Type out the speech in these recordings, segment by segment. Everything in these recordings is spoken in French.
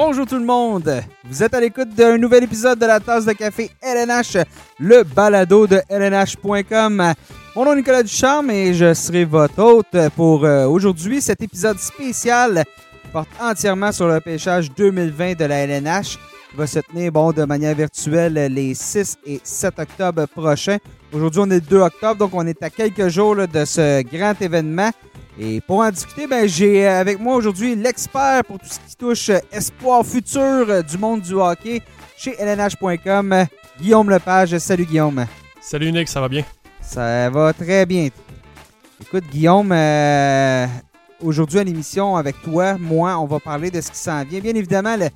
Bonjour tout le monde! Vous êtes à l'écoute d'un nouvel épisode de la tasse de café LNH, le balado de LNH.com. Mon nom est Nicolas Ducharme et je serai votre hôte pour euh, aujourd'hui. Cet épisode spécial porte entièrement sur le pêchage 2020 de la LNH qui va se tenir bon, de manière virtuelle les 6 et 7 octobre prochains. Aujourd'hui, on est le 2 octobre, donc on est à quelques jours de ce grand événement. Et pour en discuter, ben, j'ai euh, avec moi aujourd'hui l'expert pour tout ce qui touche euh, espoir futur euh, du monde du hockey chez LNH.com, Guillaume Lepage. Salut Guillaume. Salut Nick, ça va bien? Ça va très bien. Écoute Guillaume, euh, aujourd'hui à l'émission avec toi, moi, on va parler de ce qui s'en vient. Bien évidemment, le-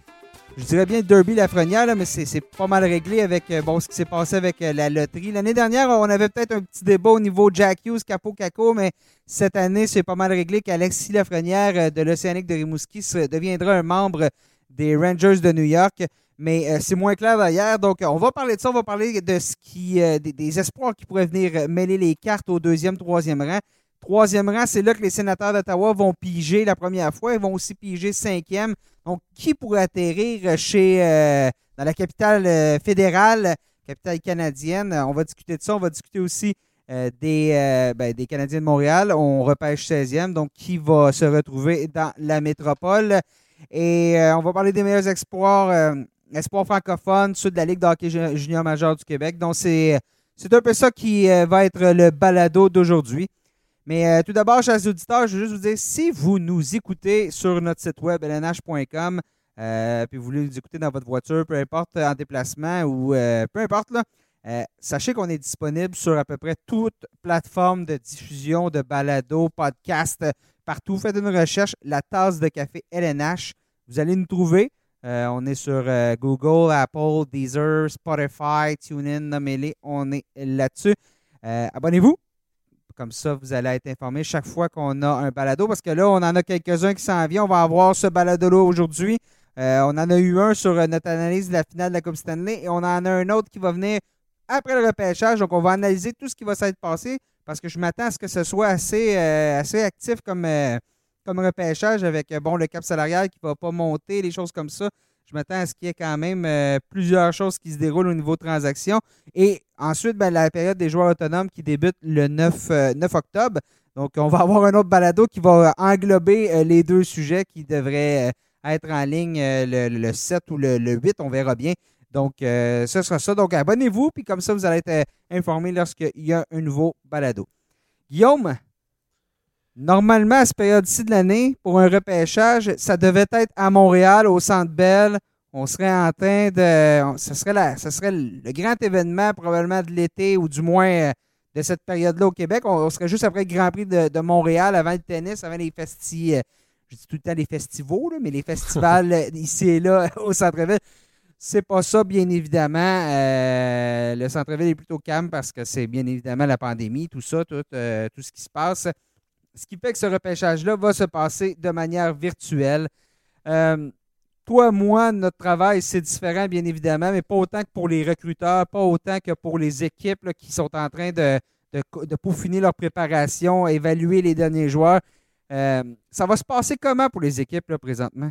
je dirais bien Derby Lafrenière, mais c'est pas mal réglé avec euh, ce qui s'est passé avec euh, la loterie. L'année dernière, on avait peut-être un petit débat au niveau Jack Hughes, Capo Caco, mais cette année, c'est pas mal réglé qu'Alexis Lafrenière euh, de l'Océanique de Rimouski deviendra un membre des Rangers de New York. Mais c'est moins clair hier. Donc, on va parler de ça. On va parler de ce qui, des, des espoirs qui pourraient venir mêler les cartes au deuxième, troisième rang. Troisième rang, c'est là que les sénateurs d'Ottawa vont piger la première fois. Ils vont aussi piger cinquième. Donc, qui pourrait atterrir chez euh, dans la capitale euh, fédérale, capitale canadienne? On va discuter de ça. On va discuter aussi euh, des, euh, ben, des Canadiens de Montréal. On repêche 16e. Donc, qui va se retrouver dans la métropole? Et euh, on va parler des meilleurs espoirs, euh, espoirs francophones, ceux de la Ligue de hockey ju- junior majeur du Québec. Donc, c'est un peu ça qui euh, va être le balado d'aujourd'hui. Mais euh, tout d'abord, chers auditeurs, je veux juste vous dire, si vous nous écoutez sur notre site web lnh.com, euh, puis vous voulez nous écouter dans votre voiture, peu importe, en déplacement ou euh, peu importe, là, euh, sachez qu'on est disponible sur à peu près toute plateforme de diffusion de balado, podcast, euh, partout. Faites une recherche, la tasse de café LNH. Vous allez nous trouver. Euh, on est sur euh, Google, Apple, Deezer, Spotify, TuneIn, nommez-les. On est là-dessus. Euh, Abonnez-vous. Comme ça, vous allez être informé chaque fois qu'on a un balado. Parce que là, on en a quelques-uns qui s'en viennent. On va avoir ce balado-là aujourd'hui. Euh, on en a eu un sur euh, notre analyse de la finale de la Coupe Stanley et on en a un autre qui va venir après le repêchage. Donc, on va analyser tout ce qui va s'être passé parce que je m'attends à ce que ce soit assez, euh, assez actif comme, comme repêchage avec bon, le cap salarial qui ne va pas monter, les choses comme ça. Je m'attends à ce qu'il y ait quand même plusieurs choses qui se déroulent au niveau transactions. Et ensuite, ben, la période des joueurs autonomes qui débute le 9, euh, 9 octobre. Donc, on va avoir un autre balado qui va englober euh, les deux sujets qui devraient euh, être en ligne le, le 7 ou le, le 8. On verra bien. Donc, ce sera ça. Donc, abonnez-vous, puis comme ça, vous allez être informés lorsqu'il y a un nouveau balado. Guillaume, normalement, à cette période-ci de l'année, pour un repêchage, ça devait être à Montréal, au Centre Bell. On serait en train de... Ce serait, la, ce serait le grand événement probablement de l'été, ou du moins euh, de cette période-là au Québec. On, on serait juste après le Grand Prix de, de Montréal, avant le tennis, avant les festivals. je dis tout le temps les festivals, là, mais les festivals euh, ici et là au centre-ville. C'est pas ça, bien évidemment. Euh, le centre-ville est plutôt calme parce que c'est bien évidemment la pandémie, tout ça, tout, euh, tout ce qui se passe. Ce qui fait que ce repêchage-là va se passer de manière virtuelle. Euh, toi, moi, notre travail, c'est différent, bien évidemment, mais pas autant que pour les recruteurs, pas autant que pour les équipes qui sont en train de, peaufiner leur préparation, évaluer les derniers joueurs. Euh, ça va se passer comment pour les équipes là, présentement?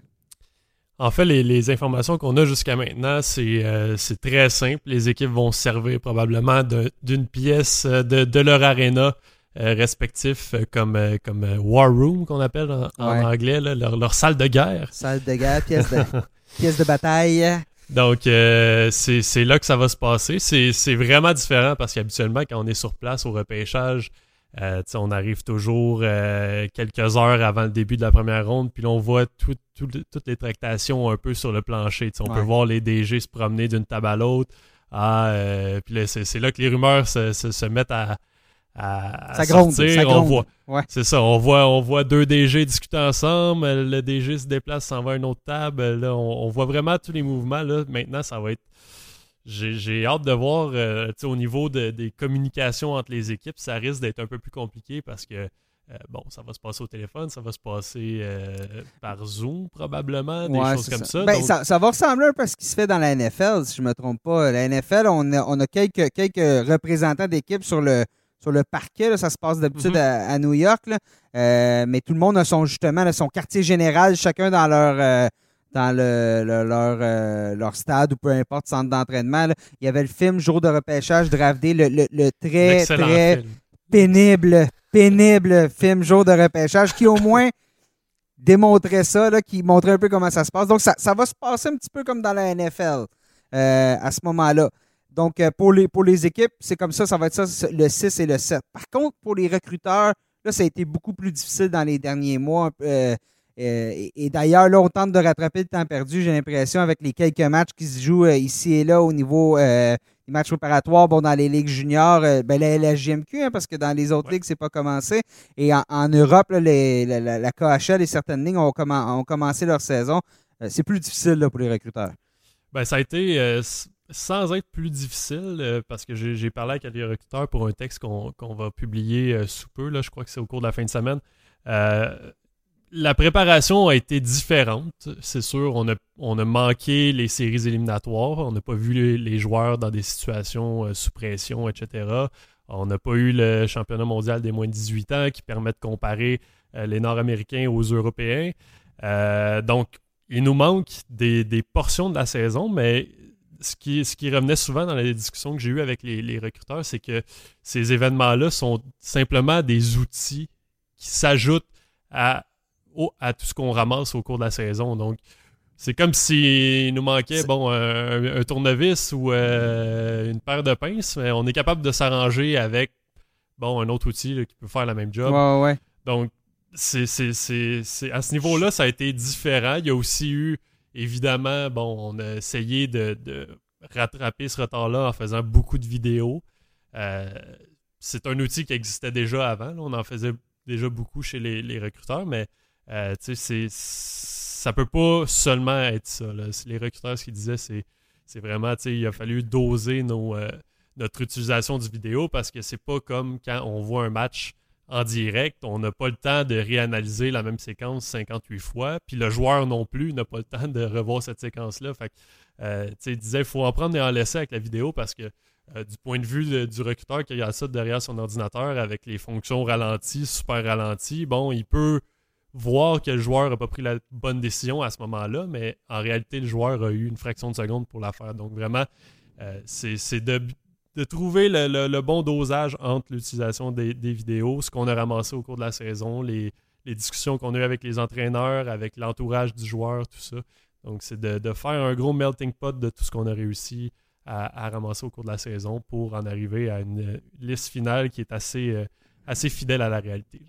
En fait, les, informations qu'on a jusqu'à maintenant, c'est euh, très simple. Les équipes vont se servir probablement d'une pièce euh, de, de leur aréna euh, respectif euh, comme, euh, comme War Room, qu'on appelle en, en Ouais. anglais, là, leur, leur salle de guerre. Salle de guerre, pièce de, pièce de bataille. Donc, euh, c'est là que ça va se passer. C'est vraiment différent parce qu'habituellement, quand on est sur place au repêchage, euh, on arrive toujours euh, quelques heures avant le début de la première ronde, puis là, on voit tout- tout- toutes les tractations un peu sur le plancher. On Ouais. peut voir les DG se promener d'une table à l'autre. Ah, puis c'est c'est là que les rumeurs se, se- se mettent à, à, à Ça gronde, sortir. ça On voit, Ouais. c'est ça, on voit, on voit deux DG discuter ensemble, le DG se déplace, s'en va à une autre table. Là, on, on voit vraiment tous les mouvements. Là. Maintenant, ça va être. J'ai j'ai hâte de voir euh, tu sais, au niveau de- des communications entre les équipes, ça risque d'être un peu plus compliqué parce que euh, bon, ça va se passer au téléphone, ça va se passer euh, par Zoom probablement, des Ouais, choses comme ça. ça. Ben, Donc, ça. ça va ressembler un peu à ce qui se fait dans la NFL, si je ne me trompe pas. La NFL, on a, on a quelques, quelques représentants d'équipe sur le, sur le parquet. là. Ça se passe d'habitude Mhm. à, à New York. là. Euh, mais tout le monde a son, justement, là, son quartier général, chacun dans leur, euh, dans le, leur, euh, leur stade ou peu importe, centre d'entraînement. Il y avait le film Jour de repêchage, Draft Day, le, le, très, très pénible, pénible film Jour de repêchage qui au moins démontrait ça, là, qui montrait un peu comment ça se passe. Donc, ça, ça va se passer un petit peu comme dans la NFL à ce moment-là. Donc, euh, pour, les, pour les équipes, c'est comme ça, ça va être ça, le 6 et le 7. Par contre, pour les recruteurs, là, ça a été beaucoup plus difficile dans les derniers mois. Euh, et, d'ailleurs, là, on tente de rattraper le temps perdu, j'ai l'impression, avec les quelques matchs qui se jouent ici et là au niveau des matchs préparatoires. Bon, dans les ligues juniors, ben, la, la JMQ, hein, parce que dans les autres ligues, c'est pas commencé. Et en, Europe, les, la, KHL et certaines ligues ont, ont commencé leur saison. c'est plus difficile là, pour les recruteurs. Ben, ça a été sans être plus difficile, euh, parce que j'ai parlé avec les recruteurs pour un texte qu'on va publier euh, sous peu, là, je crois que c'est au cours de la fin de semaine. Euh, la préparation a été différente, c'est sûr. On a, on a manqué les séries éliminatoires. On n'a pas vu les, joueurs dans des situations sous pression, etc. On n'a pas eu le championnat mondial des moins de 18 ans qui permet de comparer les Nord-Américains aux Européens. donc, il nous manque des, des, portions de la saison, mais ce qui, ce qui revenait souvent dans les discussions que j'ai eues avec les, recruteurs, c'est que ces événements-là sont simplement des outils qui s'ajoutent à, à tout ce qu'on ramasse au cours de la saison. Donc, c'est comme s'il nous manquait bon, un, tournevis ou euh, une paire de pinces, mais on est capable de s'arranger avec bon, un autre outil qui peut faire la même job. Donc, c'est, à ce niveau-là, ça a été différent. Il y a aussi eu Évidemment, bon, on a essayé de, rattraper ce retard-là en faisant beaucoup de vidéos. Euh, c'est un outil qui existait déjà avant. On en faisait déjà beaucoup chez les, recruteurs, mais euh, c'est, ça peut pas seulement être ça. Les recruteurs, ce qu'ils disaient, c'est, c'est vraiment, il a fallu doser nos, euh, notre utilisation du vidéo parce que c'est pas comme quand on voit un match en direct, on n'a pas le temps de réanalyser la même séquence 58 fois, puis le joueur non plus n'a pas le temps de revoir cette séquence-là. Fait euh, il disait il faut en prendre et en laisser avec la vidéo parce que euh, du point de vue du recruteur qui a ça derrière son ordinateur avec les fonctions ralenties, super ralenties, bon, il peut voir que le joueur n'a pas pris la bonne décision à ce moment-là, mais en réalité, le joueur a eu une fraction de seconde pour la faire. Donc vraiment, euh, c'est de de trouver le, bon dosage entre l'utilisation des, vidéos, ce qu'on a ramassé au cours de la saison, les, discussions qu'on a eues avec les entraîneurs, avec l'entourage du joueur, tout ça. Donc, c'est de, faire un gros melting pot de tout ce qu'on a réussi à, ramasser au cours de la saison pour en arriver à une liste finale qui est assez, euh, fidèle à la réalité.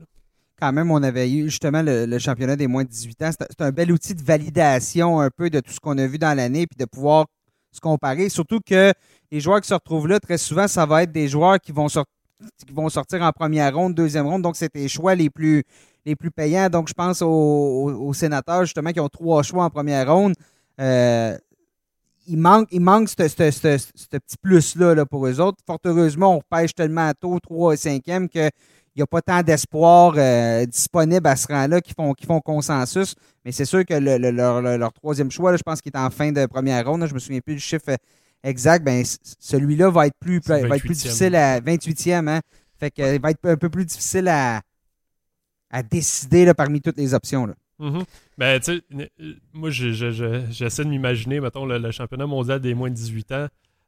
Quand même, on avait eu justement le, championnat des moins de 18 ans. C'est un bel outil de validation un peu de tout ce qu'on a vu dans l'année, puis de pouvoir se comparer. Surtout que les joueurs qui se retrouvent là, très souvent, ça va être des joueurs qui vont, sortir en première ronde, deuxième ronde. Donc, c'est les choix les plus, les plus payants. Donc, je pense aux, sénateurs, justement, qui ont trois choix en première ronde. Euh, il manque, il manque ce petit plus-là là, pour eux autres. Fort heureusement, on pêche tellement tôt, 3 et 5e, que il n'y a pas tant d'espoir euh, disponible à ce rang-là qui font, qui font consensus. Mais c'est sûr que leur, troisième choix, je pense qu'il est en fin de première ronde. je ne me souviens plus du chiffre exact. Ben, celui-là va être plus, va être plus difficile à 28e. Hein? Fait que, il va être un peu plus difficile à, à décider là, parmi toutes les options. Là. Mm-hmm. ben, tu sais, moi, j'essaie de m'imaginer, mettons, le, championnat mondial des moins de 18 ans.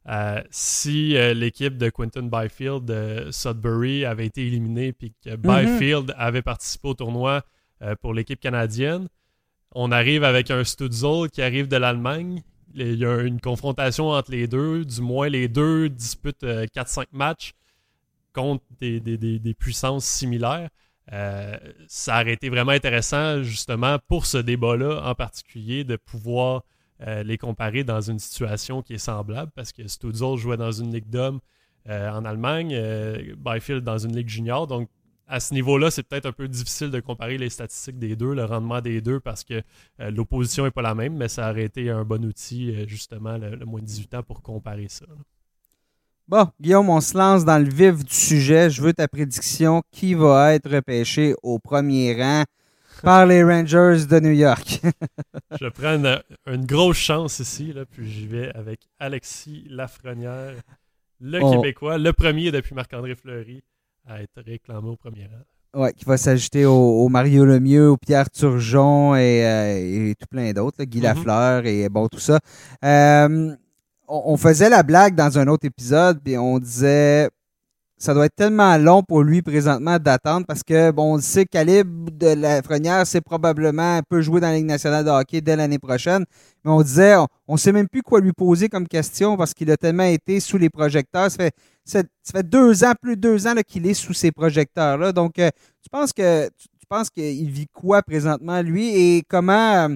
Euh, si euh, l'équipe de Quentin Byfield de Sudbury avait été éliminée puis que mm-hmm. Byfield avait participé au tournoi euh, pour l'équipe canadienne, on arrive avec un Stutzel qui arrive de l'Allemagne. Il y a une confrontation entre les deux. Du moins, les deux disputent 4-5 matchs contre des, puissances similaires. ça aurait été vraiment intéressant, justement, pour ce débat-là en particulier, de pouvoir euh, les comparer dans une situation qui est semblable parce que Stutzel jouait dans une ligue d'hommes euh, en Allemagne, euh, Byfield dans une ligue junior. Donc, à ce niveau-là, c'est peut-être un peu difficile de comparer les statistiques des deux, le rendement des deux, parce que l'opposition n'est pas la même, mais ça aurait été un bon outil, justement, le, moins de 18 ans pour comparer ça. Bon, Guillaume, on se lance dans le vif du sujet. Je veux ta prédiction. Qui va être repêché au premier rang? Par les Rangers de New York. je prends une, grosse chance ici, là, puis j'y vais avec Alexis Lafrenière, le Québécois, le premier depuis Marc-André Fleury à être réclamé au premier rang. Ouais, qui va s'ajouter au, Mario Lemieux, au Pierre Turgeon et, euh, et tout plein d'autres, Guy mm-hmm. Lafleur et bon, tout ça. Euh, on, faisait la blague dans un autre épisode, puis on disait ça doit être tellement long pour lui présentement d'attendre parce que, bon, on sait que Calibre de la Frenière, c'est probablement peut jouer dans la Ligue nationale de hockey dès l'année prochaine. Mais on disait, on ne sait même plus quoi lui poser comme question parce qu'il a tellement été sous les projecteurs. Ça fait, ça, fait deux ans, plus de deux ans qu'il est sous ces projecteurs-là. Donc, euh, tu penses que tu, penses qu'il vit quoi présentement, lui, et comment,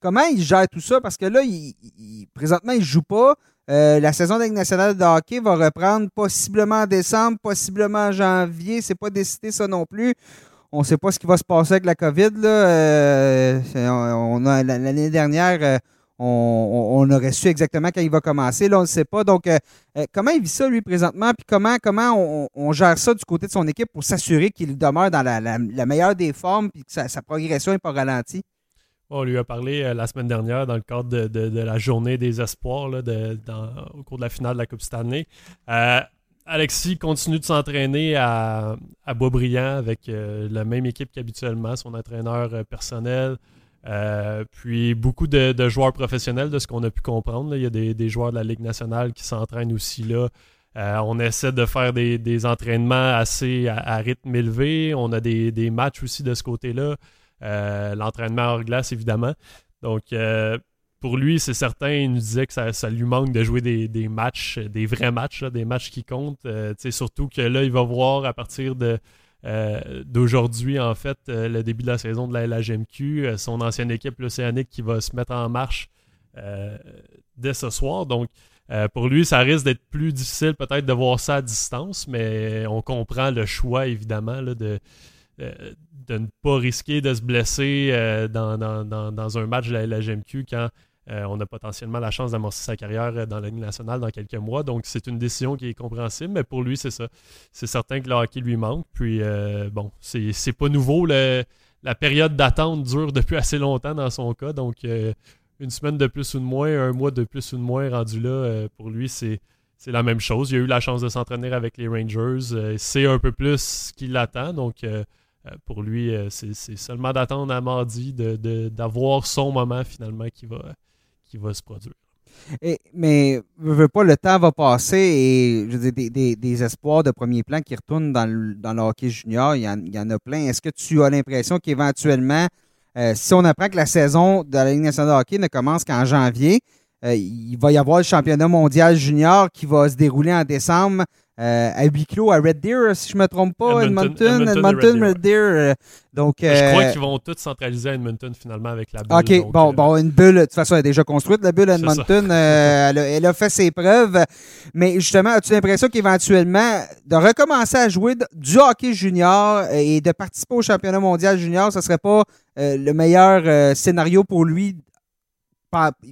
comment il gère tout ça? Parce que là, il, présentement, il ne joue pas. Euh, la saison nationale de hockey va reprendre possiblement en décembre, possiblement en janvier. C'est pas décidé ça non plus. On ne sait pas ce qui va se passer avec la COVID. Euh, l'année dernière, euh, on, aurait su exactement quand il va commencer. Là, on ne sait pas. Donc, comment il vit ça, lui, présentement? Puis comment, comment on, gère ça du côté de son équipe pour s'assurer qu'il demeure dans la, meilleure des formes et que sa progression n'est pas ralentie? On lui a parlé euh, la semaine dernière dans le cadre de, la journée des espoirs au cours de la finale de la Coupe Stanley. Euh, Alexis continue de s'entraîner à, à Boisbriand avec euh, la même équipe qu'habituellement, son entraîneur personnel. puis beaucoup de, joueurs professionnels, de ce qu'on a pu comprendre. Il y a des, joueurs de la Ligue nationale qui s'entraînent aussi là. on essaie de faire des, entraînements assez à, rythme élevé. On a des, des matchs aussi de ce côté-là. Euh, l'entraînement hors glace, évidemment. Donc, euh, pour lui, c'est certain, il nous disait que ça, lui manque de jouer des, matchs, des vrais matchs, des matchs qui comptent. Euh, surtout que là, il va voir à partir de d'aujourd'hui, en fait, le début de la saison de la LHMQ, son ancienne équipe, l'Océanique, qui va se mettre en marche dès ce soir. Donc, pour lui, ça risque d'être plus difficile peut-être de voir ça à distance, mais on comprend le choix, évidemment, de, de ne pas risquer de se blesser euh, dans, un match de la, GMQ quand euh, on a potentiellement la chance d'amorcer sa carrière euh, dans la Ligue nationale dans quelques mois. Donc, c'est une décision qui est compréhensible, mais pour lui, c'est ça. C'est certain que le hockey lui manque. Puis, bon, c'est pas nouveau. la période d'attente dure depuis assez longtemps dans son cas. Donc, une semaine de plus ou de moins, un mois de plus ou de moins rendu là, pour lui, c'est. C'est la même chose. Il a eu la chance de s'entraîner avec les Rangers. c'est un peu plus ce qu'il attend. Donc, euh, pour lui, euh, c'est seulement d'attendre à mardi d'avoir de, son moment finalement qui va, qui va se produire. Et, mais veux pas, le temps va passer et je des, des, espoirs de premier plan qui retournent dans le, dans hockey junior, il y, en, il y en a plein. Est-ce que tu as l'impression qu'éventuellement, euh, si on apprend que la saison de la Ligue nationale de hockey ne commence qu'en janvier, il va y avoir le championnat mondial junior qui va se dérouler en décembre euh, à huis clos à Red Deer, si je ne me trompe pas, Edmonton, Edmonton, Red, Deer. Euh, donc, je crois euh, qu'ils vont tous centraliser à Edmonton finalement avec la bulle. OK, bon, bon, une bulle, de toute façon, elle est déjà construite, la bulle à Edmonton. elle, a, fait ses preuves. Mais justement, as-tu l'impression qu'éventuellement, de recommencer à jouer du hockey junior et de participer au championnat mondial junior, ce ne serait pas le meilleur scénario pour lui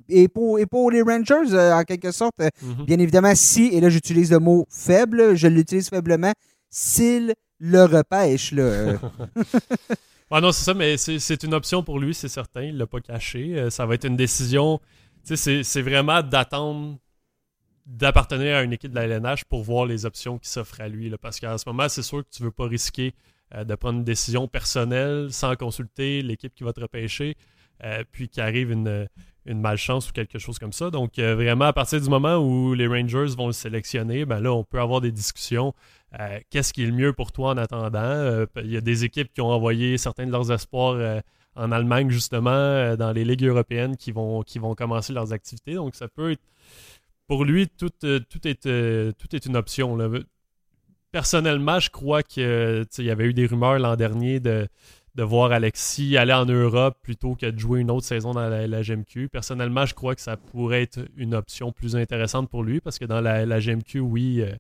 et pour, et pour les Rangers, euh, en quelque sorte, euh, mhm. bien évidemment, si, et là j'utilise le mot faible, je l'utilise faiblement, s'il le repêche. Là. ah non, c'est ça, mais c'est une option pour lui, c'est certain. Il ne l'a pas caché. Euh, ça va être une décision. C'est vraiment d'attendre d'appartenir à une équipe de la LNH pour voir les options qui s'offrent à lui. Là, parce qu'en ce moment, c'est sûr que tu ne veux pas risquer de prendre une décision personnelle sans consulter l'équipe qui va te repêcher, puis qu'arrive une, une malchance ou quelque chose comme ça. Donc, euh, vraiment, à partir du moment où les Rangers vont le sélectionner, ben là, on peut avoir des discussions. Euh, qu'est-ce qui est le mieux pour toi en attendant? Euh, il y a des équipes qui ont envoyé certains de leurs espoirs en Allemagne, justement, dans les ligues européennes qui vont, qui vont commencer leurs activités. Donc, ça peut être. Pour lui, tout, tout, est, tout est une option. Personnellement, je crois qu'il y avait eu des rumeurs l'an dernier de de voir Alexis aller en Europe plutôt que de jouer une autre saison dans la, GMQ. Personnellement, je crois que ça pourrait être une option plus intéressante pour lui parce que dans la, GMQ, oui, euh,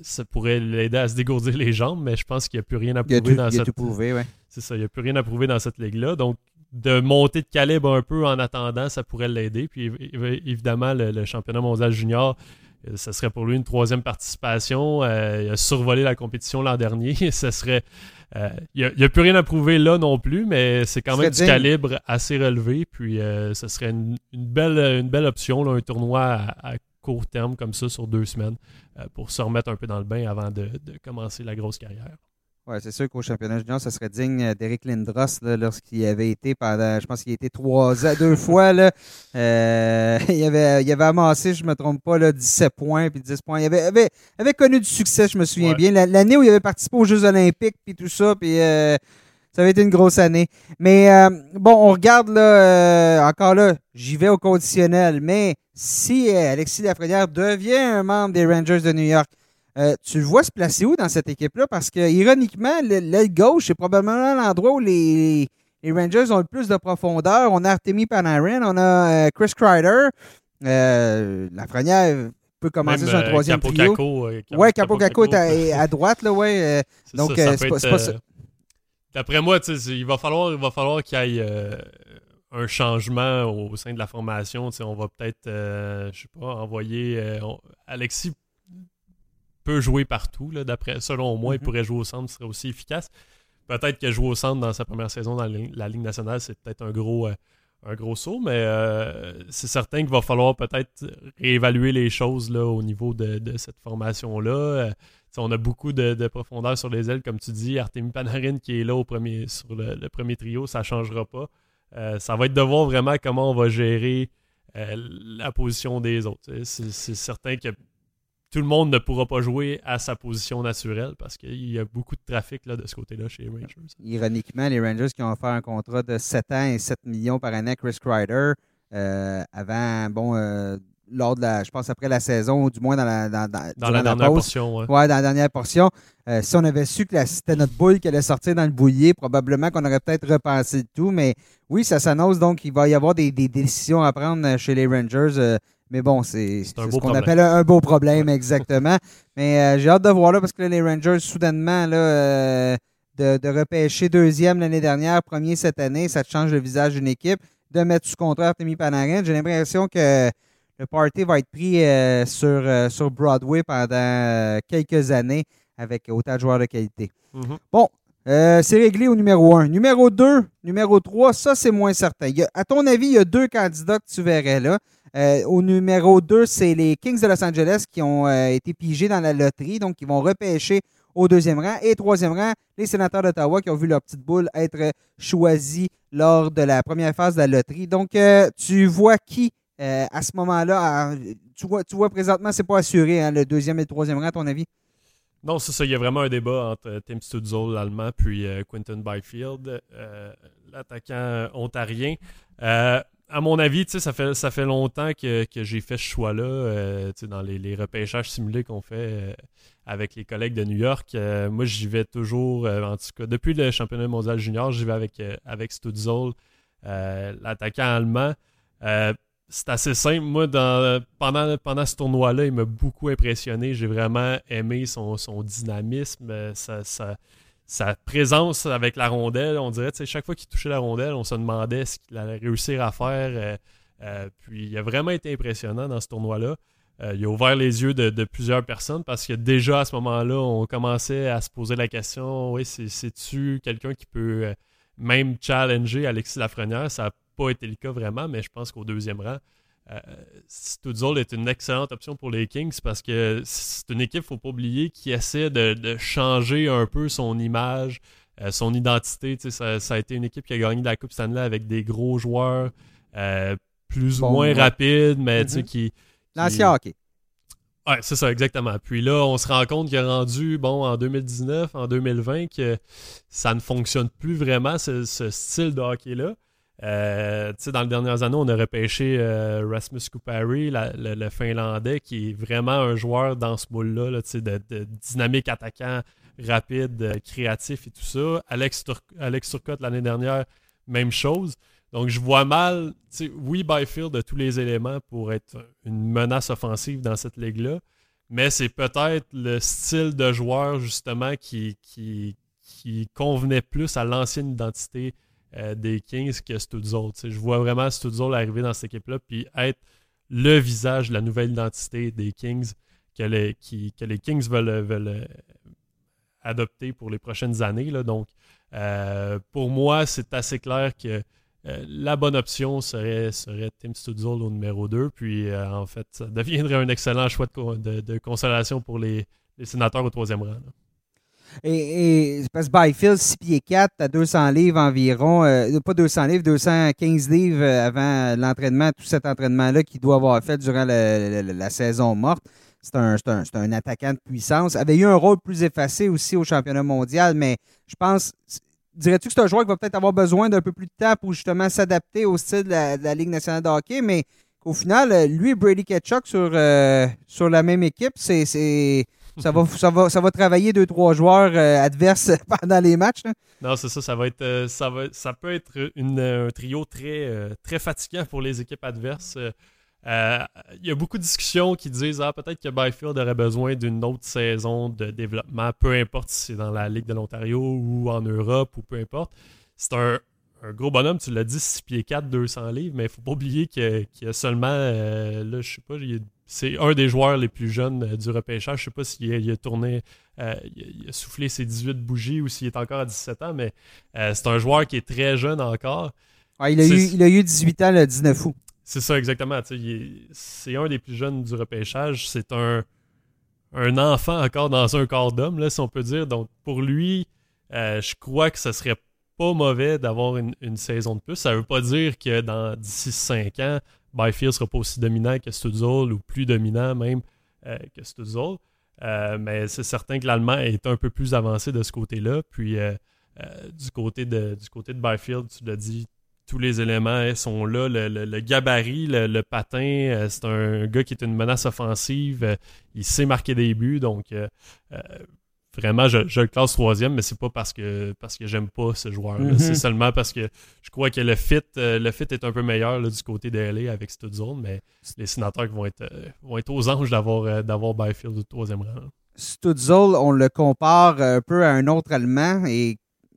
ça pourrait l'aider à se dégourdir les jambes, mais je pense qu'il n'y a plus rien à prouver dans cette C'est ça, il n'y a plus rien à prouver dans cette ligue-là. Donc, de monter de calibre un peu en attendant, ça pourrait l'aider. Puis évidemment, le, championnat mondial junior, euh, ça serait pour lui une troisième participation. Euh, il a survolé la compétition l'an dernier. ça serait euh, il n'y a, plus rien à prouver là non plus, mais c'est quand même du calibre assez relevé. Puis euh, ce serait une, belle, une belle option, un tournoi à, court terme comme ça sur deux semaines euh, pour se remettre un peu dans le bain avant de, commencer la grosse carrière. Oui, c'est sûr qu'au championnat junior, ça serait digne d'Eric Lindros lorsqu'il avait été pendant, je pense qu'il a été trois ans, deux fois. Là, euh, il, avait, il avait amassé, je ne me trompe pas, là, 17 points puis 10 points. Il avait, avait, avait connu du succès, je me souviens bien. L'année où il avait participé aux Jeux olympiques puis tout ça, puis euh, ça avait été une grosse année. Mais euh, bon, on regarde là, encore là, j'y vais au conditionnel. Mais si Alexis Lafrenière devient un membre des Rangers de New York, euh, tu le vois se placer où dans cette équipe-là? Parce que, ironiquement, l'aile gauche, c'est probablement l'endroit où les, Rangers ont le plus de profondeur. On a Artemi Panarin, on a euh, Chris Kreider. Euh, la première peut commencer sur un troisième Capo trio. Caco, ouais, Capo, Caco est à, droite, là, ouais. donc, c'est pas, ça. D'après moi, il va falloir, il va falloir qu'il y ait un changement au sein de la formation. on va peut-être, je sais pas, envoyer Alexis peut jouer partout. Là, d'après, selon moi, il mhm. pourrait jouer au centre, serait aussi efficace. Peut-être que jouer au centre dans sa première saison dans la, Ligue nationale, c'est peut-être un gros, euh, un gros saut, mais euh, c'est certain qu'il va falloir peut-être réévaluer les choses là, au niveau de, cette formation-là. Euh, on a beaucoup de, profondeur sur les ailes, comme tu dis. Artemi Panarin qui est là au premier, sur le, premier trio, ça ne changera pas. ça va être de voir vraiment comment on va gérer la position des autres. C'est certain que tout le monde ne pourra pas jouer à sa position naturelle parce qu'il y a beaucoup de trafic là, de ce côté-là chez les Rangers. Ironiquement, les Rangers qui ont offert un contrat de 7 ans et 7 millions par année à Chris Kreider euh, avant, bon, euh, lors de la, je pense après la saison, ou du moins dans la, dans, dans, la dernière portion. Ouais. ouais. dans la dernière portion. Euh, si on avait su que c'était notre boule qui allait sortir dans le boulier, probablement qu'on aurait peut-être repensé tout. Mais oui, ça s'annonce donc qu'il va y avoir des, des, décisions à prendre chez les Rangers mais bon, c'est ce qu'on appelle un, beau problème, exactement. Mais euh, j'ai hâte de voir là parce que les Rangers, soudainement, là, euh, de, repêcher deuxième l'année dernière, premier cette année, ça te change le visage d'une équipe. De mettre sous contrat Artemi Panarin, j'ai l'impression que le party va être pris euh, sur, sur Broadway pendant quelques années avec autant de joueurs de qualité. Mm-hmm. Bon, c'est réglé au numéro 1. Numéro 2, numéro 3, ça c'est moins certain. à ton avis, il y a deux candidats que tu verrais là. Euh, au numéro 2, c'est les Kings de Los Angeles qui ont euh, été pigés dans la loterie, donc ils vont repêcher au deuxième rang. Et troisième rang, les sénateurs d'Ottawa qui ont vu leur petite boule être choisie lors de la première phase de la loterie. Donc, euh, tu vois qui à ce moment-là, tu vois, tu vois présentement, c'est pas assuré, hein, le deuxième et le troisième rang, à ton avis? Non, c'est ça. Il y a vraiment un débat entre Tim Studzol, l'allemand, puis Quentin Byfield, l'attaquant ontarien à mon avis, ça fait, ça fait longtemps que, j'ai fait ce choix-là euh, dans les, repêchages simulés qu'on fait euh, avec les collègues de New York. Euh, moi, j'y vais toujours, en tout cas, depuis le championnat mondial junior, j'y vais avec, avec l'attaquant allemand. C'est assez simple. Moi, pendant, pendant ce tournoi-là, il m'a beaucoup impressionné. J'ai vraiment aimé son, dynamisme. ça, sa présence avec la rondelle, on dirait, chaque fois qu'il touchait la rondelle, on se demandait ce qu'il allait réussir à faire. Euh, euh, puis il a vraiment été impressionnant dans ce tournoi-là. Euh, il a ouvert les yeux de, plusieurs personnes parce que déjà à ce moment-là, on commençait à se poser la question oui, c'est-tu quelqu'un qui peut même challenger Alexis Lafrenière pas été le cas vraiment, mais je pense qu'au deuxième rang, euh, est une excellente option pour les Kings parce que c'est une équipe, il ne faut pas oublier, qui essaie de, changer un peu son image, euh, son identité. Ça, ça, a été une équipe qui a gagné la Coupe Stanley avec des gros joueurs euh, plus ou moins rapides, mais mm-hmm. qui, L'ancien hockey. Ouais, c'est ça, exactement. Puis là, on se rend compte qu'il a rendu, bon, en 2019, en 2020, que ça ne fonctionne plus vraiment, ce style de hockey-là. Euh, dans les dernières années, on a repêché euh, Rasmus Kupari, le, Finlandais, qui est vraiment un joueur dans ce moule-là, de, dynamique attaquant, rapide, euh, créatif et tout ça. Alex, Alex Turcotte, l'année dernière, même chose. Donc, je vois mal, oui, Byfield a tous les éléments pour être une menace offensive dans cette ligue-là, mais c'est peut-être le style de joueur, justement, qui, qui, qui convenait plus à l'ancienne identité euh, des Kings que Studzol. Je vois vraiment Studzol arriver dans cette équipe-là puis être le visage la nouvelle identité des Kings que les, Kings veulent, euh, adopter pour les prochaines années. Donc, euh, pour moi, c'est assez clair que la bonne option serait, Tim Studzol au numéro 2. Puis, en fait, ça deviendrait un excellent choix de, consolation pour les, sénateurs au troisième rang. Et, parce que Byfield, 6 pieds 4, à 200 livres environ, euh, pas 200 livres, 215 livres euh, avant l'entraînement, tout cet entraînement-là qu'il doit avoir fait durant la, saison morte. C'est un, un, un, attaquant de puissance. Avait eu un rôle plus effacé aussi au championnat mondial, mais je pense, dirais-tu que c'est un joueur qui va peut-être avoir besoin d'un peu plus de temps pour justement s'adapter au style de la, Ligue nationale de hockey, mais qu'au final, lui et Brady Ketchuk sur, euh, sur la même équipe, c'est ça va, ça va, ça va travailler deux, trois joueurs euh, adverses pendant les matchs. Non, c'est ça. Ça va être, euh, ça va, ça peut être une, un trio très, très fatigant pour les équipes adverses. Il y a beaucoup de discussions qui disent ah, peut-être que Byfield aurait besoin d'une autre saison de développement, peu importe si c'est dans la Ligue de l'Ontario ou en Europe ou peu importe. C'est un, gros bonhomme, tu l'as dit, 6 pieds 4, 200 livres, mais il faut pas oublier qu'il y, a seulement, là, je sais pas, c'est un des joueurs les plus jeunes euh, du repêchage. Je sais pas s'il a, tourné, euh, il, a, soufflé ses 18 bougies ou s'il est encore à 17 ans, mais euh, c'est un joueur qui est très jeune encore. il, a eu, il, a eu, 18 ans le 19 août. C'est ça, exactement. C'est un des plus jeunes du repêchage. C'est un, un enfant encore dans un corps d'homme, si on peut dire. Donc, pour lui, je crois que ce serait pas mauvais d'avoir une, saison de plus. Ça veut pas dire que dans d'ici 5 ans, Byfield sera pas aussi dominant que Studzol ou plus dominant même euh, que Studzol. Euh, mais c'est certain que l'Allemand est un peu plus avancé de ce côté-là. Puis euh, du, côté de, du côté de Byfield, tu l'as dit, tous les éléments sont là. Le, gabarit, le, patin, c'est un gars qui est une menace offensive. il sait marquer des buts. Donc, vraiment, je, le classe troisième, mais c'est pas parce que parce que j'aime pas ce joueur. là C'est seulement parce que je crois que le fit, euh, le fit est un peu meilleur du côté de LA avec Studzone, mais les sénateurs vont être, euh, vont être aux anges d'avoir euh, d'avoir Byfield au troisième rang. Studzol, on le compare un peu à un autre Allemand et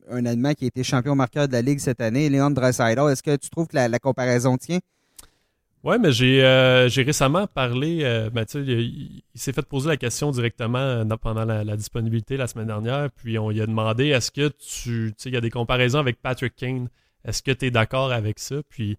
un Allemand qui a été champion marqueur de la Ligue cette année, Leon Draisaitl. Est-ce que tu trouves que la comparaison tient? Oui, mais j'ai euh, récemment parlé, euh, ben, il, s'est fait poser la question directement euh, pendant la, disponibilité la semaine dernière, puis on lui a demandé est-ce que tu, il y a des comparaisons avec Patrick Kane, est-ce que tu es d'accord avec ça? Puis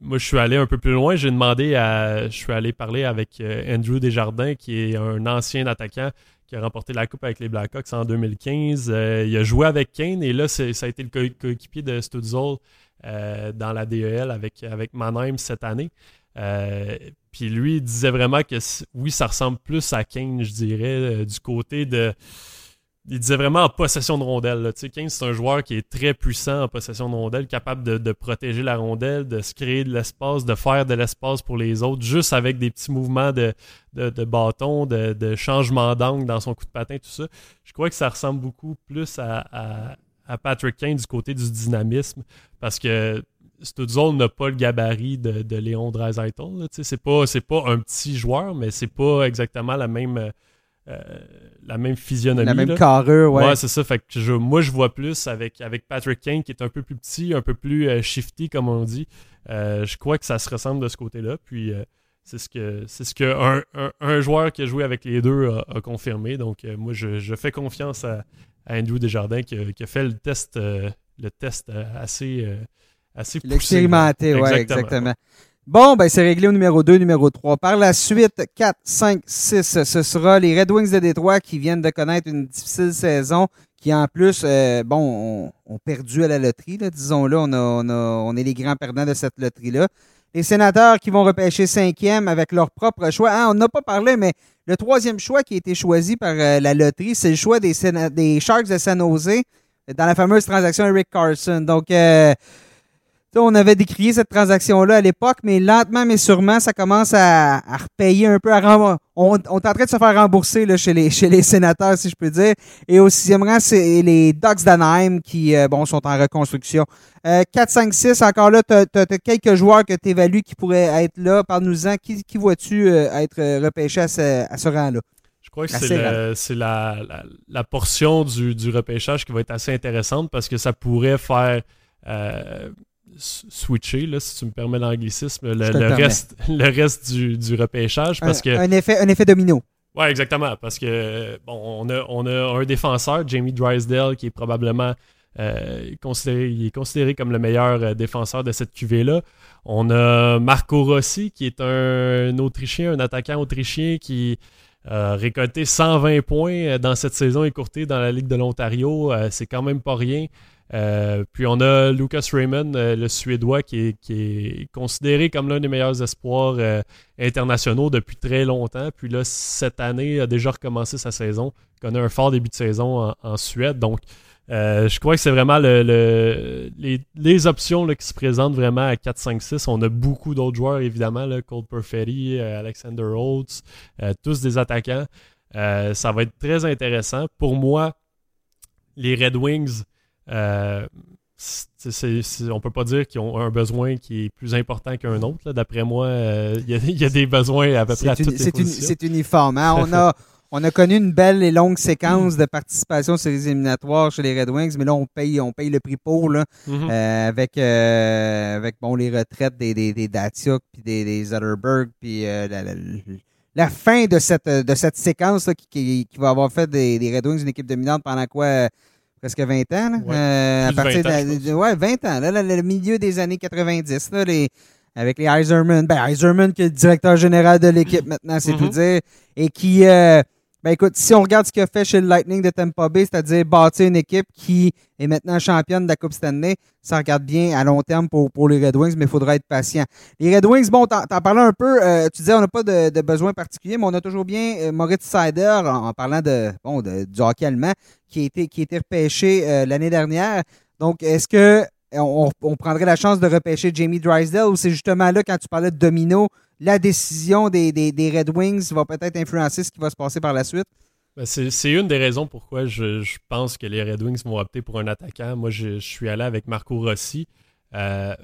moi, je suis allé un peu plus loin, j'ai demandé à, je suis allé parler avec Andrew Desjardins, qui est un ancien attaquant qui a remporté la Coupe avec les Blackhawks en 2015. il a joué avec Kane et là, ça a été le coéquipier de Studzol euh, dans la DEL avec, avec Mannheim cette année. Euh, puis lui, il disait vraiment que oui, ça ressemble plus à Kane, je dirais, euh, du côté de. Il disait vraiment en possession de rondelle. sais Kane, c'est un joueur qui est très puissant en possession de rondelle, capable de, protéger la rondelle, de se créer de l'espace, de faire de l'espace pour les autres, juste avec des petits mouvements de, de, bâton, de, changement d'angle dans son coup de patin, tout ça. Je crois que ça ressemble beaucoup plus à Patrick Kane du côté du dynamisme parce que Studzol n'a pas le gabarit de, de Léon Dreisaitl. C'est pas, pas un petit joueur, mais c'est pas exactement la même, euh, la même physionomie. La même carrure, ouais. Ouais, c'est ça. Fait que je, moi, je vois plus avec, avec Patrick Kane qui est un peu plus petit, un peu plus euh, shifty, comme on dit. Euh, je crois que ça se ressemble de ce côté-là. Puis c'est ce que c'est ce que un, un, joueur qui a joué avec les deux a, confirmé. Donc moi, je, je, fais confiance à, Andrew Desjardins qui a, fait le test, euh, le test euh, assez, euh, assez poussé. L'expérimenté, oui, exactement. Bon, ben c'est réglé au numéro 2, numéro 3. Par la suite, 4, 5, 6, ce sera les Red Wings de Détroit qui viennent de connaître une difficile saison, qui en plus, bon, ont, perdu à la loterie, disons-le. On, on, on est les grands perdants de cette loterie-là. Les sénateurs qui vont repêcher cinquième avec leur propre choix. Ah, on n'a pas parlé, mais le troisième choix qui a été choisi par euh, la loterie, c'est le choix des, des, Sharks de San Jose dans la fameuse transaction Eric Carson. Donc, euh, on avait décrié cette transaction-là à l'époque, mais lentement mais sûrement, ça commence à, repayer un peu. À on, est en train de se faire rembourser là, chez, les, chez les sénateurs, si je peux dire. Et au sixième rang, c'est les Ducks d'Anaheim qui euh, bon, sont en reconstruction. 4, 5, 6, encore là, tu as, quelques joueurs que tu évalues qui pourraient être là. Parle-nous-en. Qui, qui vois-tu euh, être repêché à ce, à ce rang-là? Je crois que c'est la, la, la, portion du, du repêchage qui va être assez intéressante parce que ça pourrait faire... Euh, switcher, là, si tu me permets l'anglicisme, le, reste, le reste du, du repêchage. Parce un, que, un, effet, un effet domino. Oui, exactement. Parce que bon, on a, on a un défenseur, Jamie Drysdale, qui est probablement euh, considéré, il est considéré comme le meilleur euh, défenseur de cette QV-là. On a Marco Rossi, qui est un, Autrichien, un attaquant autrichien qui récolté 120 points dans cette saison écourtée dans la Ligue de l'Ontario. c'est quand même pas rien. Puis on a Lucas Raymond, le Suédois, qui est, considéré comme l'un des meilleurs espoirs internationaux depuis très longtemps. Puis là, cette année, a déjà recommencé sa saison. Connaît un fort début de saison en, Suède. Donc, euh, je crois que c'est vraiment le, les, options qui se présentent vraiment à 4, 5, 6. On a beaucoup d'autres joueurs, évidemment, là, Cole Perfetti, euh, Alexander Holtz, euh, tous des attaquants. ça va être très intéressant. Pour moi, les Red Wings, on on peut pas dire qu'ils ont un besoin qui est plus important qu'un autre. D'après moi, il y, a des besoins à peu près à toutes les positions. C'est uniforme. Hein. On a on a connu une belle et longue séquence de participation sur les éliminatoires chez les Red Wings, mais là, on paye, on paye le prix pour, là, mm-hmm. euh, avec, euh, avec bon, les retraites des, des, des Datsuk, puis des, des Zetterberg, puis euh, la, fin de cette, de cette séquence qui, qui, va avoir fait des, des, Red Wings une équipe dominante pendant quoi? Presque 20 ans. Là, à partir 20 de, ouais, 20 ans. Là, le, milieu des années 90, là, les, avec les Eiserman. Ben, Eiserman qui est le directeur général de l'équipe maintenant, c'est tout mm-hmm. dire. Et qui, ben écoute, si on regarde ce qu'il a fait chez le Lightning de Tampa Bay, c'est-à-dire bâtir une équipe qui est maintenant championne de la Coupe Stanley, ça regarde bien à long terme pour, pour les Red Wings, mais il faudra être patient. Les Red Wings, bon, t'en, parlais un peu, euh, tu disais on n'a pas de, de besoin particulier, mais on a toujours bien euh, Moritz Seider, en, parlant de, bon, de, du hockey allemand, qui a été, qui a été repêché euh, l'année dernière. Donc, est-ce que on, prendrait la chance de repêcher Jamie Drysdale ou c'est justement là, quand tu parlais de domino, la décision des, Red Wings va peut-être influencer ce qui va se passer par la suite? Ben, c'est une des raisons pourquoi je, pense que les Red Wings vont opter pour un attaquant. Moi, je, suis allé avec Marco Rossi. Euh,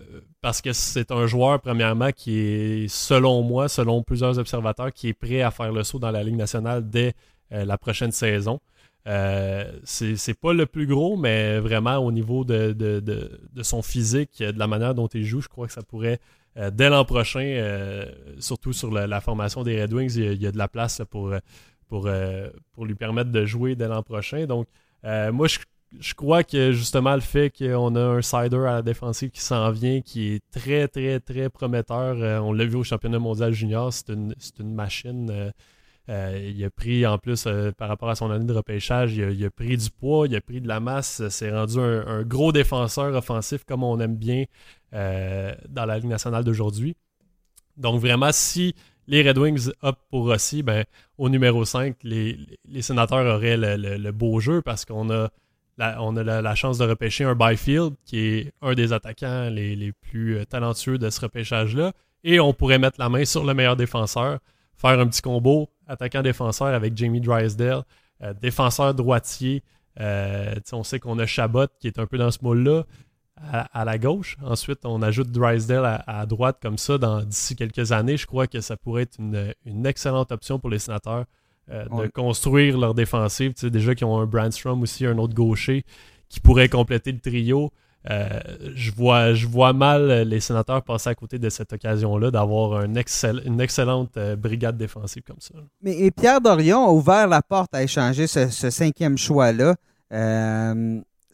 parce que c'est un joueur, premièrement, qui est, selon moi, selon plusieurs observateurs, qui est prêt à faire le saut dans la Ligue nationale dès euh, la prochaine saison. Euh, c'est pas le plus gros, mais vraiment au niveau de, de, son physique, de la manière dont il joue, je crois que ça pourrait euh, dès l'an prochain, euh, surtout sur la, formation des Red Wings, il y a, de la place pour, pour, pour lui permettre de jouer dès l'an prochain. Donc, moi, je, crois que justement le fait qu'on a un cider à la défensive qui s'en vient, qui est très, très, très prometteur. on l'a vu au championnat mondial junior, c'est une, une, machine. Il a pris, en plus, par rapport à son année de repêchage, il a, pris du poids, il a pris de la masse. C'est rendu un, gros défenseur offensif comme on aime bien. Euh, dans la Ligue nationale d'aujourd'hui. Donc vraiment, si les Red Wings optent pour Rossi, ben, au numéro 5, les, sénateurs auraient le, beau jeu parce qu'on a, la, chance de repêcher un Byfield qui est un des attaquants les, plus euh, talentueux de ce repêchage-là. Et on pourrait mettre la main sur le meilleur défenseur, faire un petit combo attaquant-défenseur avec Jamie Drysdale, euh, défenseur droitier. on sait qu'on a Chabot qui est un peu dans ce moule-là à, la gauche. Ensuite, on ajoute Drysdale à, droite comme ça d'ici quelques années. Je crois que ça pourrait être une, excellente option pour les sénateurs euh, de construire leur défensive. Tu sais, déjà qu'ils ont un Brandstrom aussi, un autre gaucher qui pourrait compléter le trio. Euh, je, vois, je vois mal les sénateurs passer à côté de cette occasion-là d'avoir une excellente euh, brigade défensive comme ça. Mais Pierre Dorion a ouvert la porte à échanger ce, cinquième choix-là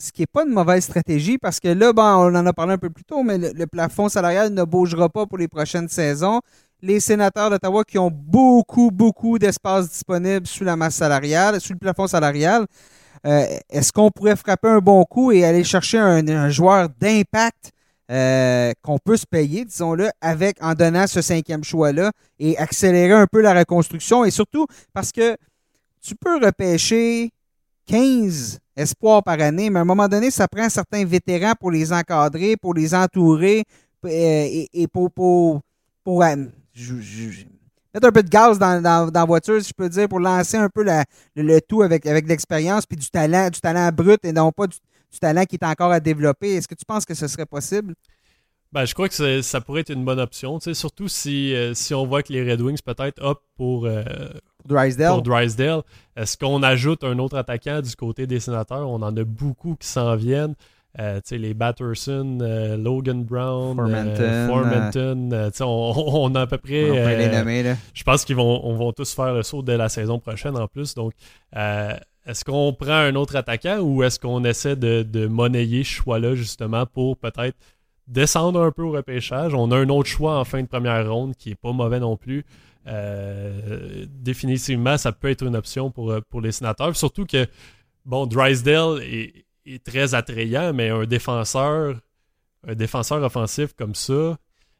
ce qui n'est pas une mauvaise stratégie parce que là, on en a parlé un peu plus tôt, mais le, plafond salarial ne bougera pas pour les prochaines saisons. Les sénateurs d'Ottawa qui ont beaucoup, beaucoup d'espace disponible sous la masse salariale, sous le plafond salarial, euh, est-ce qu'on pourrait frapper un bon coup et aller chercher un, joueur d'impact euh, qu'on peut se payer, disons-le, avec en donnant ce cinquième choix-là et accélérer un peu la reconstruction? Et surtout parce que tu peux repêcher 15 espoirs par année, mais à un moment donné, ça prend certains vétérans pour les encadrer, pour les entourer euh, et, pour, pour, euh, mettre un peu de gaz dans, la voiture, si je peux dire, pour lancer un peu le, tout avec, avec l'expérience puis du talent, du talent brut et non pas du, talent qui est encore à développer. Est-ce que tu penses que ce serait possible? Ben, je crois que ça pourrait être une bonne option, surtout si, euh, si on voit que les Red Wings peut-être optent pour, Drysdale. Drysdale. Est-ce qu'on ajoute un autre attaquant du côté des sénateurs? On en a beaucoup qui s'en viennent. Euh, les Batterson, euh, Logan Brown, Formanton, euh, on, a à peu près. je pense qu'ils vont, vont tous faire le saut dès la saison prochaine en plus. Donc, est-ce qu'on prend un autre attaquant ou est-ce qu'on essaie de, de monnayer ce choix-là justement pour peut-être descendre un peu au repêchage? On a un autre choix en fin de première ronde qui est pas mauvais non plus. définitivement, ça peut être une option pour, pour les sénateurs. Surtout que, bon, Drysdale est, est très attrayant, mais un défenseur, un défenseur offensif comme ça,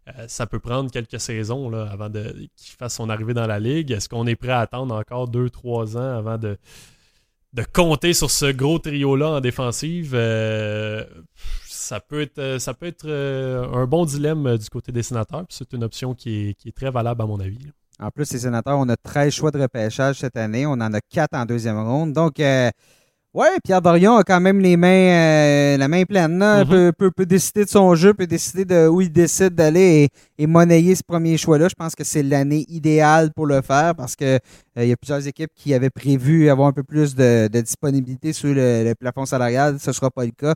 euh, ça peut prendre quelques saisons là, avant qu'il fasse son arrivée dans la ligue. Est-ce qu'on est prêt à attendre encore 2-3 ans avant de, de compter sur ce gros trio-là en défensive? Euh, ça peut être, ça peut être euh, un bon dilemme du côté des sénateurs. C'est une option qui est, qui est, très valable à mon avis. En plus, les sénateurs, on a 13 choix de repêchage cette année. On en a 4 en deuxième ronde. Donc, Ouais, Pierre Dorion a quand même les mains, euh, la main pleine. Là. Mm-hmm. peut, peut, décider de son jeu, peut décider de où il décide d'aller et, monnayer ce premier choix-là. Je pense que c'est l'année idéale pour le faire parce que il y a plusieurs équipes qui avaient prévu avoir un peu plus de, disponibilité sur le, le, plafond salarial. Ce ne sera pas le cas.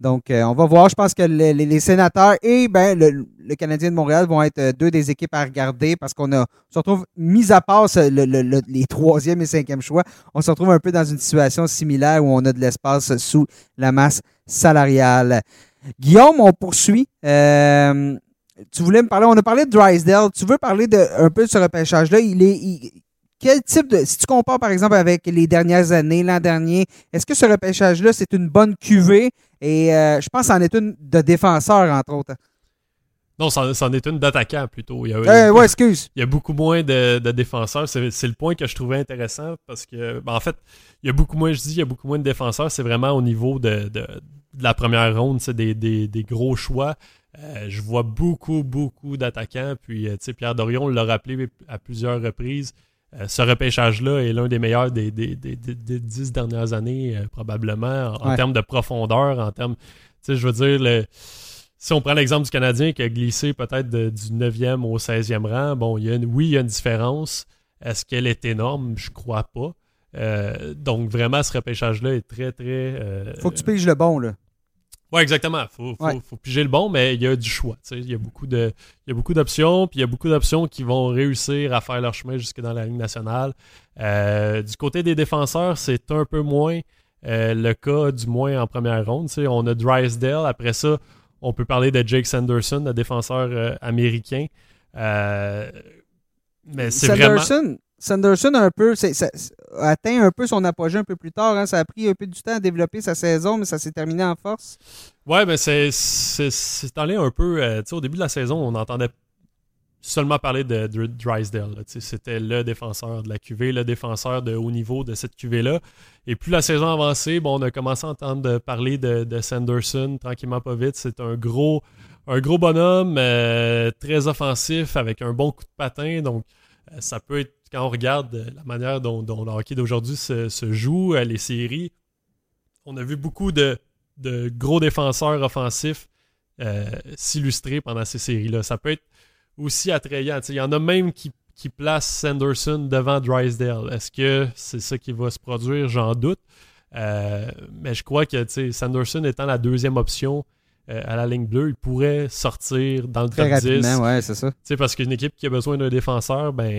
Donc, euh, on va voir. Je pense que les, sénateurs et ben, le, Canadien de Montréal vont être euh, deux des équipes à regarder parce qu'on se retrouve, mis à part les troisième et cinquième choix, on se retrouve un peu dans une situation similaire où on a de l'espace sous la masse salariale. Guillaume, on poursuit. Euh, tu voulais me parler, on a parlé de Drysdale. Tu veux parler de, un peu de ce repêchage-là? Il est, quel type de. Si tu compares par exemple avec les dernières années, l'an dernier, est-ce que ce repêchage-là, c'est une bonne cuvée? Et euh, je pense que c'en est une de défenseur, entre autres. Non, c'en est une d'attaquant plutôt. Il y a, euh, excuse. Il y a beaucoup moins de, défenseurs. C'est le point que je trouvais intéressant parce que, ben, en fait, il y a beaucoup moins, je dis, il y a beaucoup moins de défenseurs. C'est vraiment au niveau de, la première ronde, c'est des, des, gros choix. Euh, je vois beaucoup, beaucoup d'attaquants. Puis, tu sais, Pierre Dorion l'a rappelé à plusieurs reprises. Euh, ce repêchage-là est l'un des meilleurs des, dix dernières années, euh, probablement, en, termes de profondeur, en termes. Tu sais, je veux dire, si on prend l'exemple du Canadien qui a glissé peut-être du 9e au 16e rang, bon, il y a oui, il y a une différence. Est-ce qu'elle est énorme? Je crois pas. Euh, donc, vraiment, ce repêchage-là est très, très. Faut que tu piges le bon, là. Oui, exactement. Il faut, piger le bon, mais il y a du choix. Il y a beaucoup de, il y a beaucoup d'options, puis il y a beaucoup d'options qui vont réussir à faire leur chemin jusque dans la Ligue nationale. Euh, du côté des défenseurs, c'est un peu moins euh, le cas, du moins en première ronde. On a Drysdale. Après ça, on peut parler de Jake Sanderson, le défenseur euh, américain. mais c'est vraiment... Sanderson a un peu atteint un peu son apogée un peu plus tard. Hein. Ça a pris un peu du temps à développer sa saison, mais ça s'est terminé en force. Ouais, mais c'est allé un peu. Euh, au début de la saison, on entendait seulement parler de, Drysdale. C'était le défenseur de la QV, le défenseur de haut niveau de cette QV-là. Et plus la saison avançait, bon, on a commencé à entendre parler de, Sanderson tranquillement pas vite. C'est un gros, un gros bonhomme, euh, très offensif, avec un bon coup de patin. Donc, euh, ça peut être quand on regarde euh, la manière dont, le hockey d'aujourd'hui se, joue, à les séries, on a vu beaucoup de, gros défenseurs offensifs euh, s'illustrer pendant ces séries-là. Ça peut être aussi attrayant. Il y en a même qui, placent Sanderson devant Drysdale. Est-ce que c'est ça qui va se produire? J'en doute. Euh, mais je crois que Sanderson étant la deuxième option euh, à la ligne bleue, il pourrait sortir dans le top 10. ouais, c'est ça. parce qu'une équipe qui a besoin d'un défenseur, ben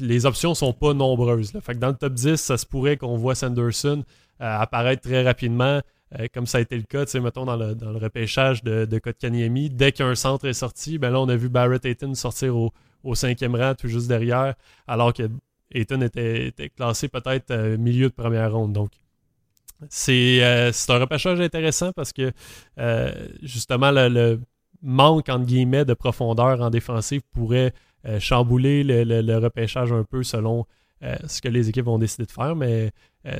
les options sont pas nombreuses. Là. Fait que dans le top 10, ça se pourrait qu'on voit Sanderson euh, apparaître très rapidement, euh, comme ça a été le cas, mettons, dans le, dans le repêchage de, de Kotkaniemi. Dès qu'un centre est sorti, ben là, on a vu Barrett Ayton sortir au, au cinquième rang, tout juste derrière, alors que Ayton était, était classé peut-être milieu de première ronde. Donc, euh, c'est un repêchage intéressant parce que euh, justement le, manque entre guillemets de profondeur en défensive pourrait euh, chambouler le, repêchage un peu selon ce que les équipes vont décider de faire. Mais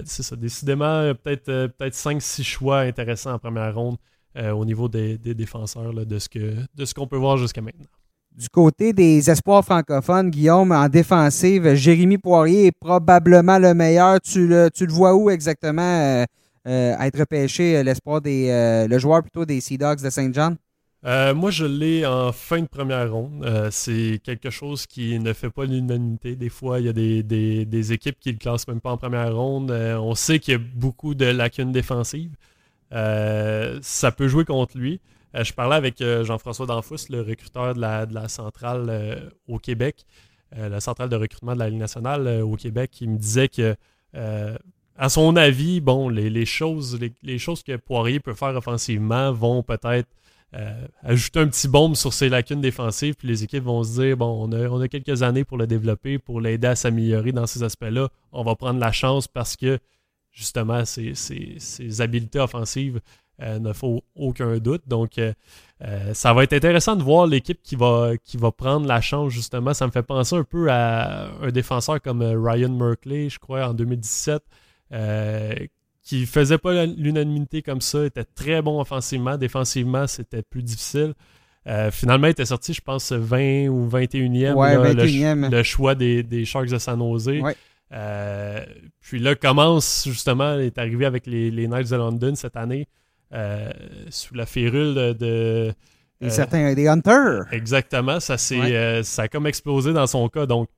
c'est ça, décidément, peut-être peut-être 5-6 choix intéressants en première ronde au niveau des, défenseurs de ce que de ce qu'on peut voir jusqu'à maintenant. Du côté des espoirs francophones, Guillaume, en défensive, Jérémy Poirier est probablement le meilleur. Tu le, tu le vois où exactement euh, euh, être repêché, euh, l'espoir des. le joueur plutôt des Sea Dogs de Saint-Jean? moi, je l'ai en fin de première ronde. c'est quelque chose qui ne fait pas l'unanimité. Des fois, il y a des, des, équipes qui ne le classent même pas en première ronde. on sait qu'il y a beaucoup de lacunes défensives. ça peut jouer contre lui. Euh, je parlais avec euh, Jean-François Danfous, le recruteur de la, centrale euh, au Québec, la centrale de recrutement de la Ligue nationale au Québec, qui me disait que, à son avis, bon, les, choses, les, choses que Poirier peut faire offensivement vont peut-être ajouter un petit bombe sur ses lacunes défensives, puis les équipes vont se dire bon, on a, on a quelques années pour le développer, pour l'aider à s'améliorer dans ces aspects-là. On va prendre la chance parce que justement, ses, ses, habiletés offensives euh, ne faut aucun doute. Donc, euh, euh, ça va être intéressant de voir l'équipe qui va, qui va prendre la chance, justement. Ça me fait penser un peu à un défenseur comme Ryan Merkley, je crois, en 2017, qui faisait pas l'unanimité comme ça, était très bon offensivement. Défensivement, c'était plus difficile. finalement, il était sorti, je pense, 20 ou 21e, Le, choix des, des, Sharks de San Jose. puis là, commence justement, il est arrivé avec les, les Knights de London cette année. Euh, sous la férule de. Euh, certains des Hunters. Exactement. Ça, euh, ça a comme explosé dans son cas. Donc,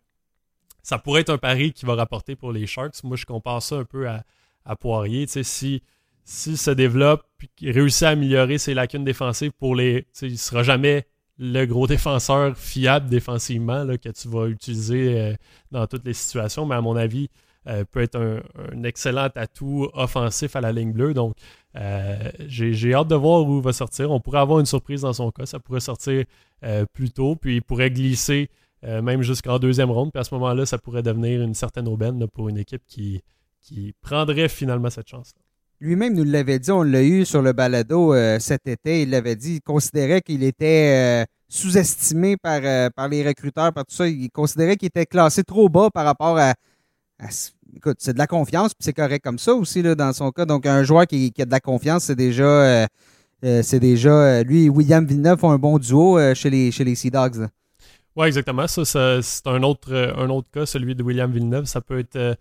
ça pourrait être un pari qui va rapporter pour les Sharks. Moi, je compare ça un peu à, à Poirier. Tu si s'il se développe et réussit à améliorer ses lacunes défensives pour les. Il ne sera jamais le gros défenseur fiable défensivement là, que tu vas utiliser dans toutes les situations, mais à mon avis, peut être un, un, excellent atout offensif à la ligne bleue. Donc, euh, j'ai hâte de voir où il va sortir. On pourrait avoir une surprise dans son cas. Ça pourrait sortir euh, plus tôt, puis il pourrait glisser euh, même jusqu'en deuxième ronde. Puis à ce moment-là, ça pourrait devenir une certaine aubaine pour une équipe qui, qui prendrait finalement cette chance. Lui-même nous l'avait dit, on l'a eu sur le balado cet été. Il l'avait dit, il considérait qu'il était sous-estimé par, par les recruteurs, par tout ça. Il considérait qu'il était classé trop bas par rapport à écoute, c'est de la confiance, puis c'est correct comme ça aussi, là, dans son cas. Donc, un joueur qui, a de la confiance, c'est déjà. Euh, euh. Euh, lui et William Villeneuve font un bon duo chez, les, Sea Dogs. Oui, exactement. Ça, c'est un autre, un cas, celui de William Villeneuve. Ça peut être.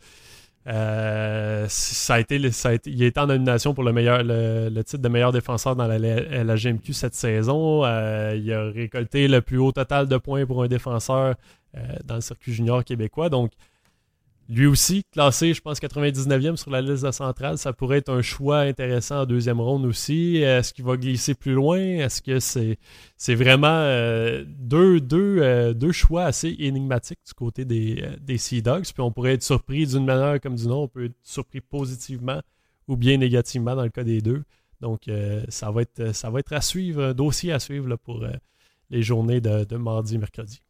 ça, a été, il en nomination pour le, meilleur, le, titre de meilleur défenseur dans la, la GMQ cette saison. il a récolté le plus haut total de points pour un défenseur dans le circuit junior québécois. Donc, lui aussi, classé, je pense, 99e sur la liste de centrale, ça pourrait être un choix intéressant en deuxième ronde aussi. Est-ce qu'il va glisser plus loin? Est-ce que c'est c'est vraiment euh, deux, deux, euh, deux, choix assez énigmatiques du côté des, euh, des Sea Dogs? Puis on pourrait être surpris d'une manière comme d'une autre. On peut être surpris positivement ou bien négativement dans le cas des deux. Donc, ça, va être, ça va être à suivre, un dossier à suivre pour les journées de, de mardi, mercredi.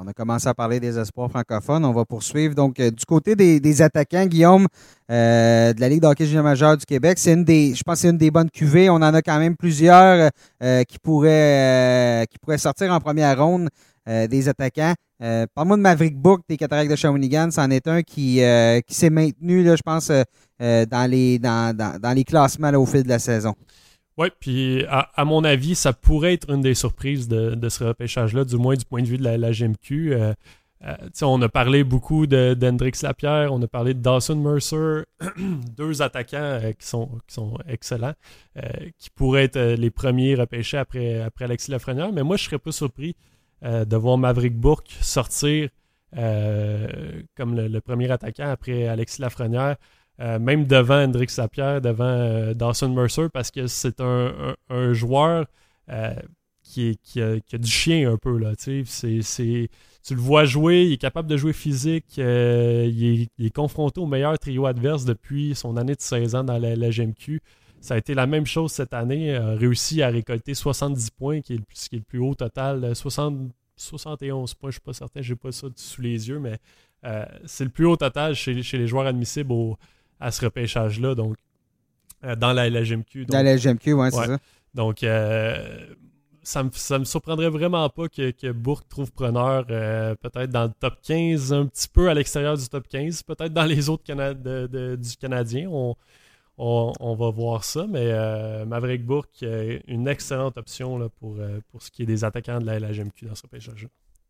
On a commencé à parler des espoirs francophones. On va poursuivre. Donc, euh, du côté des, attaquants, Guillaume, euh, de la Ligue d'hockey junior majeur du Québec, c'est une des, je pense c'est une des bonnes cuvées. On en a quand même plusieurs euh, qui, pourraient, qui pourraient sortir en première ronde des attaquants. Parle-moi de Maverick Book des Cataractes de Shawinigan. C'en est un qui, qui s'est maintenu, là, je pense, dans, les, dans, dans, les classements au fil de la saison. Oui, puis à, mon avis, ça pourrait être une des surprises de, ce repêchage-là, du moins du point de vue de la, GMQ. Euh, euh, on a parlé beaucoup d'Hendrix Lapierre, on a parlé de Dawson Mercer, deux attaquants euh, qui, sont, qui sont excellents, qui pourraient être les premiers repêchés après, après Alexis Lafrenière. Mais moi, je ne serais pas surpris de voir Maverick Bourque sortir comme le, premier attaquant après Alexis Lafrenière. Euh, même devant Hendrix Lapierre, devant euh, Dawson Mercer, parce que c'est un, joueur euh, qui, a, du chien un peu. Là, tu le vois jouer, il est capable de jouer physique, il est, confronté au meilleur trio adverse depuis son année de 16 ans dans la, GMQ. Ça a été la même chose cette année, a réussi à récolter 70 points, qui est le, qui est le plus haut total, 60, 71 points, je ne suis pas certain, je n'ai pas ça sous les yeux, mais c'est le plus haut total chez, chez les joueurs admissibles au, à ce repêchage-là. Donc, euh, dans la LGMQ. dans la LGMQ, oui, c'est ça. Donc, euh, ça me, me surprendrait vraiment pas que, que Bourque trouve preneur euh, peut-être dans le top 15, un petit peu à l'extérieur du top 15, peut-être dans les autres du Canadien. On, on, va voir ça, mais Maverick Bourque est une excellente option là, pour, pour ce qui est des attaquants de la LGMQ dans ce repêchage-là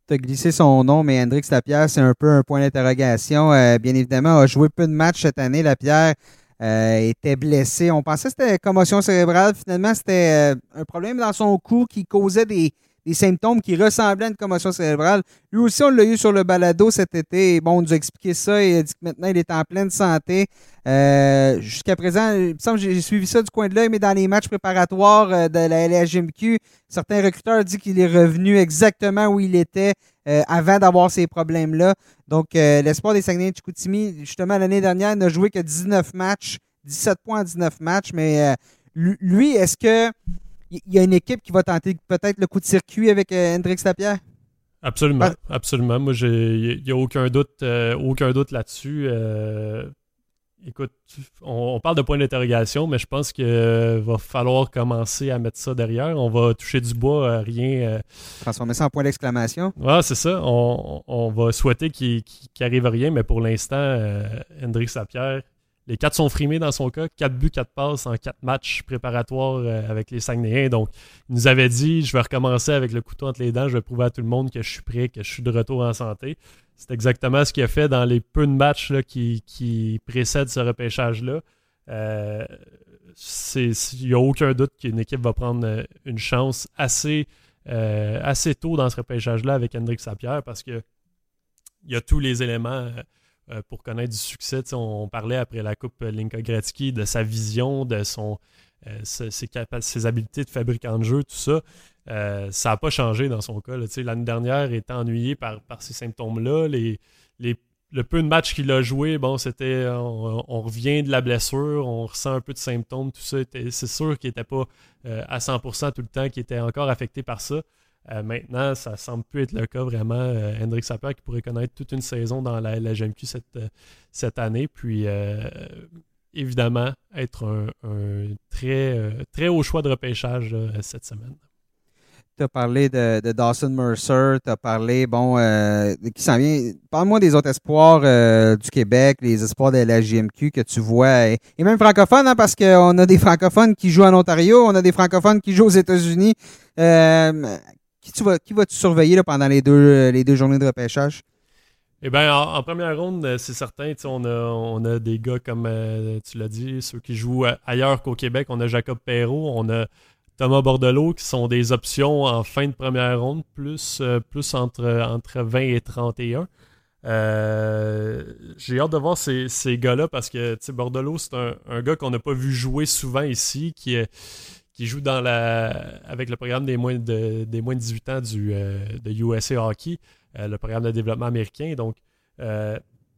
tu as glissé son nom, mais Hendrix Lapierre, c'est un peu un point d'interrogation. Euh, bien évidemment, a joué peu de matchs cette année. Lapierre euh, était blessé. On pensait que c'était commotion cérébrale. Finalement, c'était euh, un problème dans son cou qui causait des, des symptômes qui ressemblaient à une commotion cérébrale. Lui aussi, on l'a eu sur le balado cet été. bon, on nous a expliqué ça et il a dit que maintenant, il est en pleine santé. Euh, jusqu'à présent, il me semble que j'ai suivi ça du coin de l'œil, mais dans les matchs préparatoires euh, de la LHMQ, certains recruteurs disent qu'il est revenu exactement où il était euh, avant d'avoir ces problèmes-là. Donc, l'espoir des Saguenay de Chicoutimi, justement, l'année dernière, n'a joué que 19 matchs, 17 points en 19 matchs, mais lui, est-ce que il y a une équipe qui va tenter peut-être le coup de circuit avec Hendrix Lapierre? Absolument, absolument. Moi, il n'y a aucun doute, aucun doute là-dessus. Écoute, on, parle de point d'interrogation, mais je pense qu'il va falloir commencer à mettre ça derrière. On va toucher du bois, euh, rien. Euh, Transformer ça en point d'exclamation. Ouais, c'est ça. On, va souhaiter qu'il n'arrive rien, mais pour l'instant, euh, Hendrix Lapierre, les quatre sont frimés dans son cas. Quatre buts, quatre passes en quatre matchs préparatoires avec les Saguenayens. Donc, il nous avait dit je vais recommencer avec le couteau entre les dents. Je vais prouver à tout le monde que je suis prêt, que je suis de retour en santé. C'est exactement ce qu'il a fait dans les peu de matchs qui, précèdent ce repêchage-là. Euh, il n'y a aucun doute qu'une équipe va prendre euh, une chance assez, euh, tôt dans ce repêchage-là avec Hendrik Sapierre parce que il y a tous les éléments pour connaître du succès. on, parlait après la Coupe Linka Gretzky de sa vision, de son, ses, ses, habiletés de fabricant de jeu, tout ça. Euh, ça n'a pas changé dans son cas. L'année dernière, il était ennuyé par, par ces symptômes-là. Les, le peu de matchs qu'il a joué, bon, c'était on, revient de la blessure, on ressent un peu de symptômes, tout ça. C'est sûr qu'il n'était pas euh, à 100% tout le temps, qu'il était encore affecté par ça. Euh, maintenant, ça semble plus être le cas vraiment. Hendrik Sapper qui pourrait connaître toute une saison dans la, la GMQ cette, cette année. Puis évidemment, être un, très, très haut choix de repêchage cette semaine tu as parlé de, Dawson Mercer, tu as parlé, bon, euh, qui s'en vient. Parle-moi des autres espoirs euh, du Québec, les espoirs de la JMQ que tu vois, et, même francophones, hein, parce qu'on a des francophones qui jouent en Ontario, on a des francophones qui jouent aux États-Unis. Euh, qui, tu vas, qui vas-tu surveiller là, pendant les deux, les deux journées de repêchage? Eh bien, en, première ronde, c'est certain, on a, on a des gars comme tu l'as dit, ceux qui jouent ailleurs qu'au Québec. On a Jacob Perrault, on a Thomas Bordelot, qui sont des options en fin de première ronde, plus, euh, plus entre, entre 20 et 31. Euh, j'ai hâte de voir ces, gars-là parce que Bordelot, c'est un, gars qu'on n'a pas vu jouer souvent ici, qui, qui joue dans la, avec le programme des moins de, des moins de 18 ans du, euh, de USA Hockey, le programme de développement américain. Donc,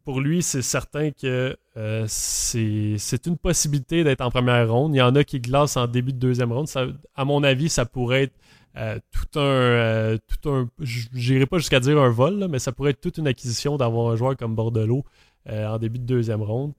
pour lui, c'est certain que euh, c'est une possibilité d'être en première ronde. Il y en a qui glacent en début de deuxième ronde. à mon avis, ça pourrait être euh, tout un. Euh, tout un pas jusqu'à dire un vol, mais ça pourrait être toute une acquisition d'avoir un joueur comme Bordelot en début de deuxième ronde.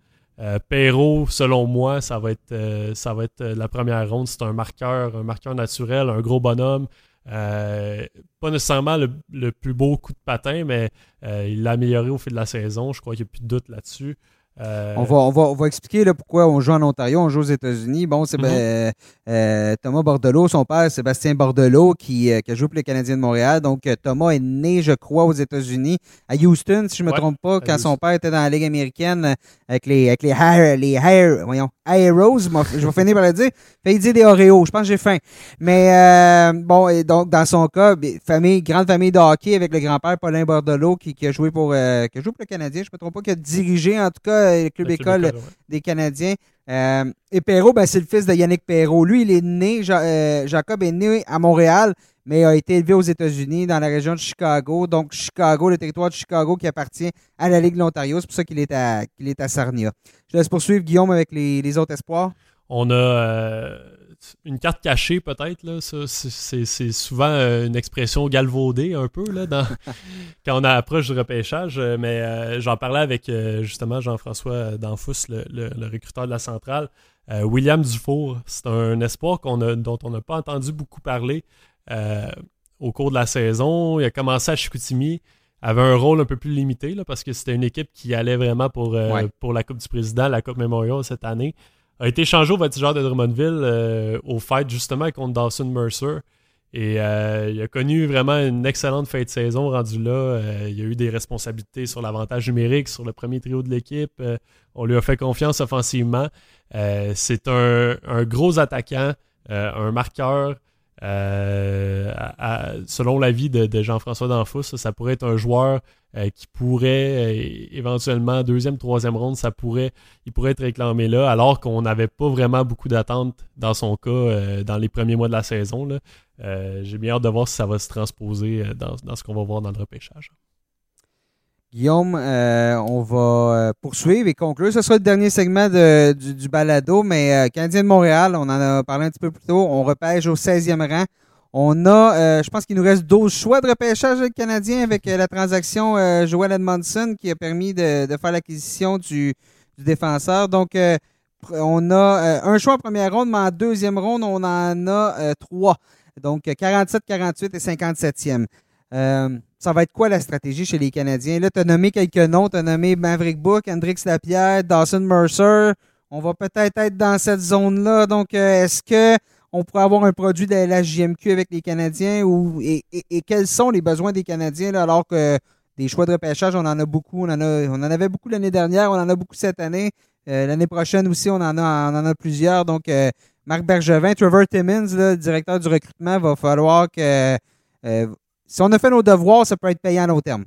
Perrault, selon moi, ça va être, va être la première ronde. C'est un marqueur, un marqueur naturel, un gros bonhomme. Euh, pas nécessairement le, plus beau coup de patin, mais euh, il l'a amélioré au fil de la saison. Je crois qu'il n'y a plus de doute là-dessus. Euh, on, va, on, va, on va expliquer là, pourquoi on joue en Ontario, on joue aux États-Unis. Bon, c'est ben, mhm. Thomas Bordelot, son père, Sébastien Bordelot, qui, qui, a joué pour les Canadiens de Montréal. Donc, Thomas est né, je crois, aux États-unis, à Houston, si je ne me trompe pas, quand son père était dans la Ligue américaine avec les, avec les, les voyons, Aeros, je vais finir par le dire. Fait dire des Oreos, je pense que j'ai faim. Mais euh, bon, et donc dans son cas, famille, grande famille de hockey avec le grand-père Paulin Bordelot qui, qui, a joué pour euh, qui a joué pour le Canadien, je ne me trompe pas, qui a dirigé en tout cas le club école des Canadiens. Euh, et Perrault, ben, c'est le fils de Yannick Perrault. Lui, il est né, Jacob est né à Montréal, mais a été élevé aux États-Unis, dans la région de Chicago. Donc, Chicago, le territoire de Chicago qui appartient à la Ligue de l'Ontario. C'est pour ça qu'il est, à, qu'il est à Sarnia. Je laisse poursuivre, Guillaume, avec les, autres espoirs. On a euh, une carte cachée, peut-être. Là. c'est, souvent euh, une expression galvaudée, un peu, là, quand on approche du repêchage. Euh, mais j'en parlais avec, justement, Jean-François Danfous, le, le, recruteur de la centrale. William Dufour, c'est un espoir qu'on a, dont on n'a pas entendu beaucoup parler. Euh, au cours de la saison. Il a commencé à Chicoutimi, avait un rôle un peu plus limité là, parce que c'était une équipe qui allait vraiment pour, euh, pour la Coupe du Président, la Coupe Memorial cette année. A été changé au voltigeur de Drummondville euh, au fight justement contre Dawson Mercer. Et il a connu vraiment une excellente fin de saison rendu là. il a eu des responsabilités sur l'avantage numérique, sur le premier trio de l'équipe. on lui a fait confiance offensivement. c'est un, un, gros attaquant, un marqueur. Euh, selon l'avis de, Jean-François Danfous, ça, pourrait être un joueur euh, qui pourrait euh, éventuellement deuxième, troisième ronde, ça pourrait, il pourrait être réclamé là, alors qu'on n'avait pas vraiment beaucoup d'attentes dans son cas dans les premiers mois de la saison. J'ai bien hâte de voir si ça va se transposer dans ce qu'on va voir dans le repêchage. Guillaume, on va poursuivre et conclure. Ce sera le dernier segment du, balado, mais Canadien de Montréal, on en a parlé un petit peu plus tôt, on repêche au 16e rang. On a, je pense qu'il nous reste 12 choix de repêchage canadien avec la transaction Joel Edmondson qui a permis de, faire l'acquisition du, du, défenseur. Donc, on a euh, un choix en première ronde, mais en deuxième ronde, on en a euh, trois. Donc 47, 48 et 57e. Euh, ça va être quoi la stratégie chez les Canadiens? Là, tu as nommé quelques noms. Tu as nommé Maverick Book, Hendrix Lapierre, Dawson Mercer. On va peut-être être dans cette zone-là. Donc, est-ce que on pourrait avoir un produit de la JMQ avec les Canadiens ou et, quels sont les besoins des Canadiens alors que des choix de repêchage, on en a beaucoup. On en, on en avait beaucoup l'année dernière, on en a beaucoup cette année. Euh, l'année prochaine aussi, on en a, en a plusieurs. Donc, euh, Marc Bergevin, Trevor Timmins, le directeur du recrutement, va falloir que euh, si on a fait nos devoirs, ça peut être payant à long terme.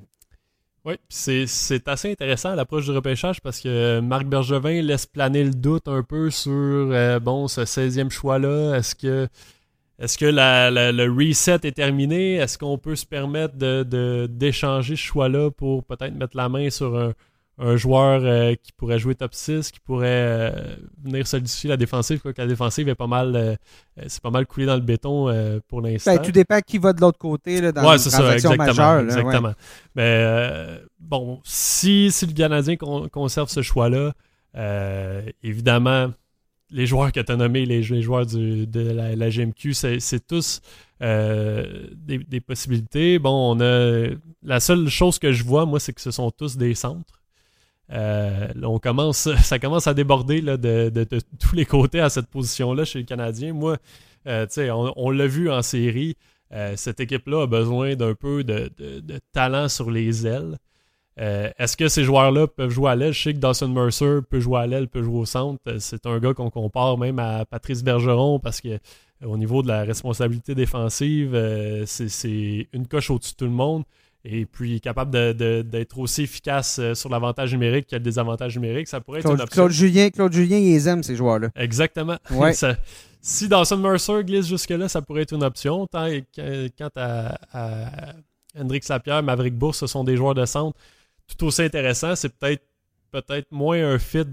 Oui, c'est assez intéressant l'approche du repêchage parce que Marc Bergevin laisse planer le doute un peu sur bon ce 16e choix-là. Est-ce que est-ce que le reset est terminé? Est-ce qu'on peut se permettre d'échanger de, ce choix-là pour peut-être mettre la main sur un, un joueur euh, qui pourrait jouer top 6, qui pourrait euh, venir solidifier la défensive, quoi que la défensive est pas mal euh, c'est pas mal coulé dans le béton pour l'instant. Ben, tout dépend qui va de l'autre côté là, dans ouais, c'est ça, exactement, exactement. Mais bon, si, si le Canadien conserve ce choix-là, évidemment, les joueurs que tu as nommés, les, joueurs de la, GMQ, c'est tous des, des, possibilités. Bon, on a. La seule chose que je vois, moi, c'est que ce sont tous des centres. Euh, on commence, ça commence à déborder de, tous les côtés à cette position-là chez les Canadiens. Moi, euh, on, on l'a vu en série, euh, cette équipe-là a besoin d'un peu de, talent sur les ailes. Est-ce que ces joueurs-là peuvent jouer à l'aile? Je sais que Dawson Mercer peut jouer à l'aile, peut jouer au centre. C'est un gars qu'on compare même à Patrice Bergeron parce que au niveau de la responsabilité défensive, c'est une coche au-dessus de tout le monde et puis capable d'être aussi efficace euh, sur l'avantage numérique que le désavantage numérique, ça pourrait être une option. Claude Julien, Claude Julien, il les aime, ces joueurs-là. Exactement. si Dawson Mercer glisse jusque-là, ça pourrait être une option. Tant, quant à, Hendrix Lapierre, Maverick Bourse, ce sont des joueurs de centre tout aussi intéressants. C'est peut-être peut-être moins un fit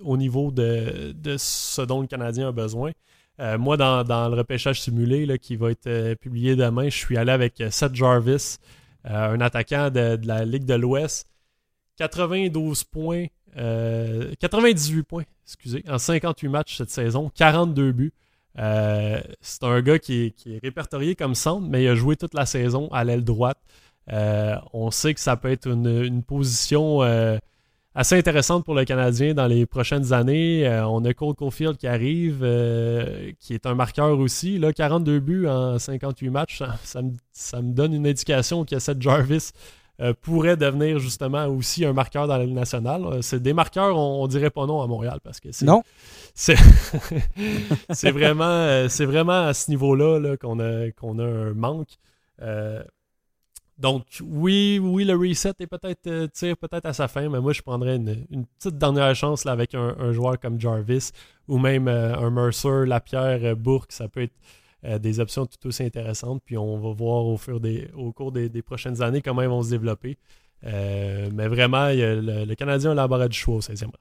au niveau de, ce dont le Canadien a besoin. Euh, moi, dans, le repêchage simulé là, qui va être euh, publié demain, je suis allé avec Seth Jarvis, euh, un attaquant de, la Ligue de l'Ouest. 92 points, 98 euh, points, excusez, en 58 matchs cette saison, 42 buts. Euh, c'est un gars qui est, répertorié comme centre, mais il a joué toute la saison à l'aile droite. on sait que ça peut être une, position assez intéressante pour le Canadien dans les prochaines années. on a Cole Caulfield qui arrive, qui est un marqueur aussi. Là, 42 buts en 58 matchs, ça, me, ça me, donne une indication que cette Jarvis euh, pourrait devenir justement aussi un marqueur dans la Ligue nationale. Euh, c'est des marqueurs, on, dirait pas non à Montréal parce que c'est. Non. C'est, vraiment, euh, à ce niveau-là -là, qu'on, a, qu'on a un manque. Donc, oui, oui, le reset est peut-être tire peut-être à sa fin, mais moi, je prendrais une, petite dernière chance là, avec un, joueur comme Jarvis ou même un Mercer, Lapierre, Bourque. Ça peut être euh, des options tout aussi intéressantes. Puis on va voir au, fur des, au cours des, prochaines années comment ils vont se développer. Euh, mais vraiment, le, Canadien a du choix au 16e rang.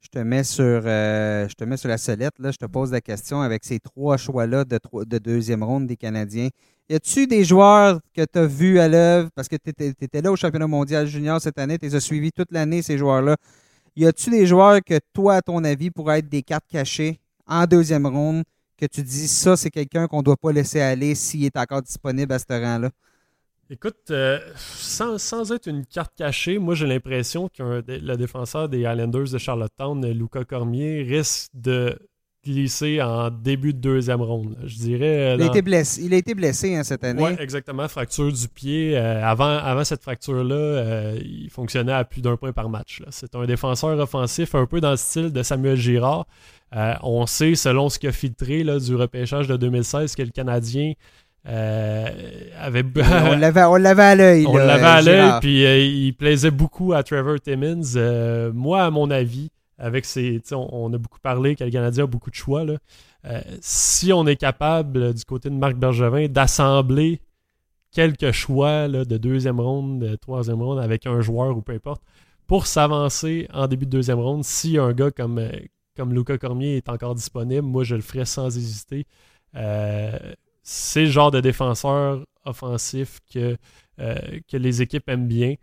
Je te mets sur, euh, je te mets sur la sellette. Là, je te pose la question avec ces trois choix-là de, de deuxième ronde des Canadiens. Y a-tu des joueurs que tu as vus à l'œuvre? Parce que tu étais, là au championnat mondial junior cette année, tu les as suivis toute l'année, ces joueurs-là. Y a-tu des joueurs que toi, à ton avis, pourraient être des cartes cachées en deuxième ronde que tu dis ça, c'est quelqu'un qu'on ne doit pas laisser aller s'il est encore disponible à ce rang-là? Écoute, euh, sans, être une carte cachée, moi j'ai l'impression que le défenseur des Islanders de Charlottetown, Luca Cormier, risque de glisser en début de deuxième ronde. Je dirais. Euh, il, a été blessé, il a été blessé hein, cette année. Oui, exactement. Fracture du pied. Euh, avant, avant cette fracture-là, il fonctionnait à plus d'un point par match. C'est un défenseur offensif un peu dans le style de Samuel Girard. Euh, on sait, selon ce qui a filtré là, du repêchage de 2016, que le Canadien euh, avait. on l'avait à l'œil. On l'avait à l'œil, puis euh, il plaisait beaucoup à Trevor Timmins. moi, à mon avis, avec. On, a beaucoup parlé que le Canadien a beaucoup de choix. Là. si on est capable, du côté de Marc Bergevin, d'assembler quelques choix de deuxième ronde, de troisième ronde avec un joueur ou peu importe pour s'avancer en début de deuxième ronde. Si un gars comme, euh, comme Luca Cormier est encore disponible, moi je le ferais sans hésiter. Euh, c'est le genre de défenseur offensif que, euh, que les équipes aiment bien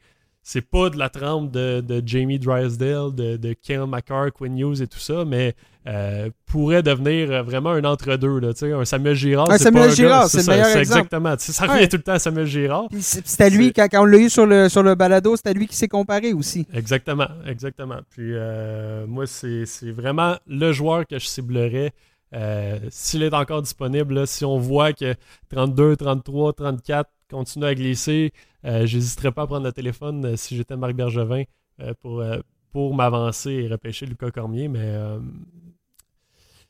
c'est pas de la trempe de, Jamie Drysdale, de, de Ken McCarr, Quinn Hughes et tout ça, mais euh, pourrait devenir vraiment un entre-deux. Un Samuel Girard. Un Samuel Girard, c'est le meilleur exemple. Exactement. Ça revient tout le temps à Samuel Girard. C'était lui, quand, on l'a eu sur le, sur le balado, c'était lui qui s'est comparé aussi. Exactement, exactement. Puis euh, moi, c'est vraiment le joueur que je ciblerais. Euh, s'il est encore disponible, si on voit que 32, 33, 34 continue à glisser, euh, j'hésiterais pas à prendre le téléphone euh, si j'étais Marc Bergevin euh, pour, pour m'avancer et repêcher Lucas Cormier, mais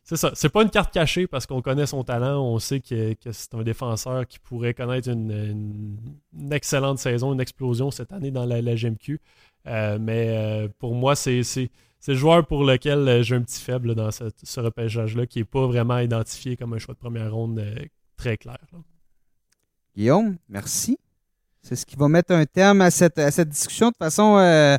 c'est ça. C'est pas une carte cachée parce qu'on connaît son talent, on sait que, c'est un défenseur qui pourrait connaître une, excellente saison, une explosion cette année dans la, GMQ. mais pour moi, c'est le joueur pour lequel j'ai un petit faible dans ce, repêchage-là, qui n'est pas vraiment identifié comme un choix de première ronde très clair. Guillaume, merci. C'est ce qui va mettre un terme à cette, discussion. De toute façon, euh,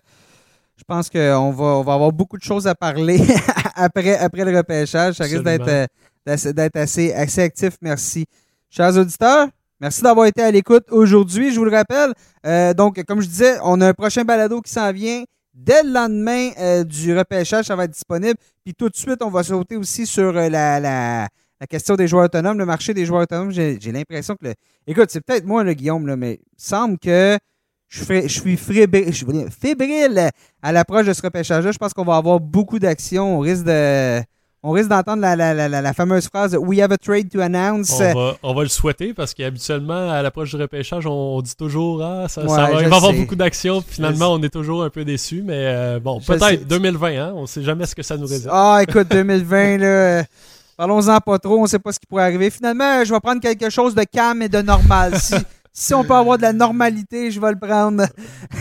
je pense qu'on va, on va avoir beaucoup de choses à parler après, après le repêchage. Ça risque d'être, euh, d'être assez, assez actif. Merci. Chers auditeurs, merci d'avoir été à l'écoute aujourd'hui. Je vous le rappelle. Euh, donc, comme je disais, on a un prochain balado qui s'en vient. Dès le lendemain du repêchage, ça va être disponible. Puis tout de suite, on va sauter aussi sur la, la la question des joueurs autonomes, le marché des joueurs autonomes, j'ai l'impression que. Le... Écoute, c'est peut-être moi, le Guillaume, là, mais il semble que je, je suis fébrile, à l'approche de ce repêchage-là. Je pense qu'on va avoir beaucoup d'actions. On risque de. On risque d'entendre la, la, la, fameuse phrase We have a trade to announce. On va, le souhaiter parce qu'habituellement, à l'approche du repêchage, on, dit toujours Ah, ça, va, il va y avoir beaucoup d'actions. Finalement, on est toujours un peu déçus. Mais euh, bon, peut-être 2020, hein, on ne sait jamais ce que ça nous réserve. Ah, écoute, 2020, là. Parlons-en pas trop, on ne sait pas ce qui pourrait arriver. Finalement, je vais prendre quelque chose de calme et de normal. Si, on peut avoir de la normalité, je vais le prendre.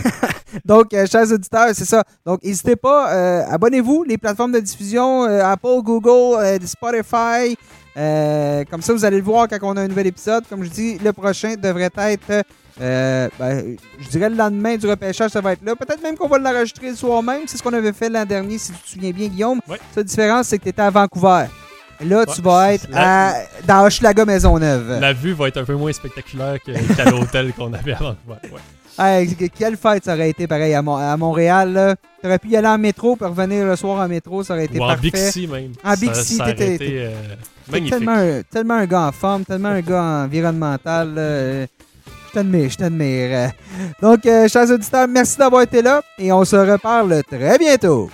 Donc, euh, chers auditeurs, c'est ça. Donc, n'hésitez pas, euh, abonnez-vous, les plateformes de diffusion, euh, Apple, Google, Spotify. comme ça, vous allez le voir quand on a un nouvel épisode. Comme je dis, le prochain devrait être, ben, je dirais le lendemain du repêchage, ça va être là. Peut-être même qu'on va l'enregistrer le soir même. C'est ce qu'on avait fait l'an dernier, si tu te souviens bien, Guillaume. La différence, c'est que tu étais à Vancouver. Là, tu vas être à, dans Hochelaga Maisonneuve. La vue va être un peu moins spectaculaire qu'à l'hôtel qu'on avait avant. Ouais. quelle fête ça aurait été pareil à, Montréal. Tu aurais pu y aller en métro puis revenir le soir en métro, ça aurait été Ou parfait. En Bixi même. En Bixi, t'étais euh, tellement, tellement un gars en forme, tellement un gars environnemental. je t'admire, je t'admire. Donc, euh, chers auditeurs, merci d'avoir été là et on se reparle très bientôt.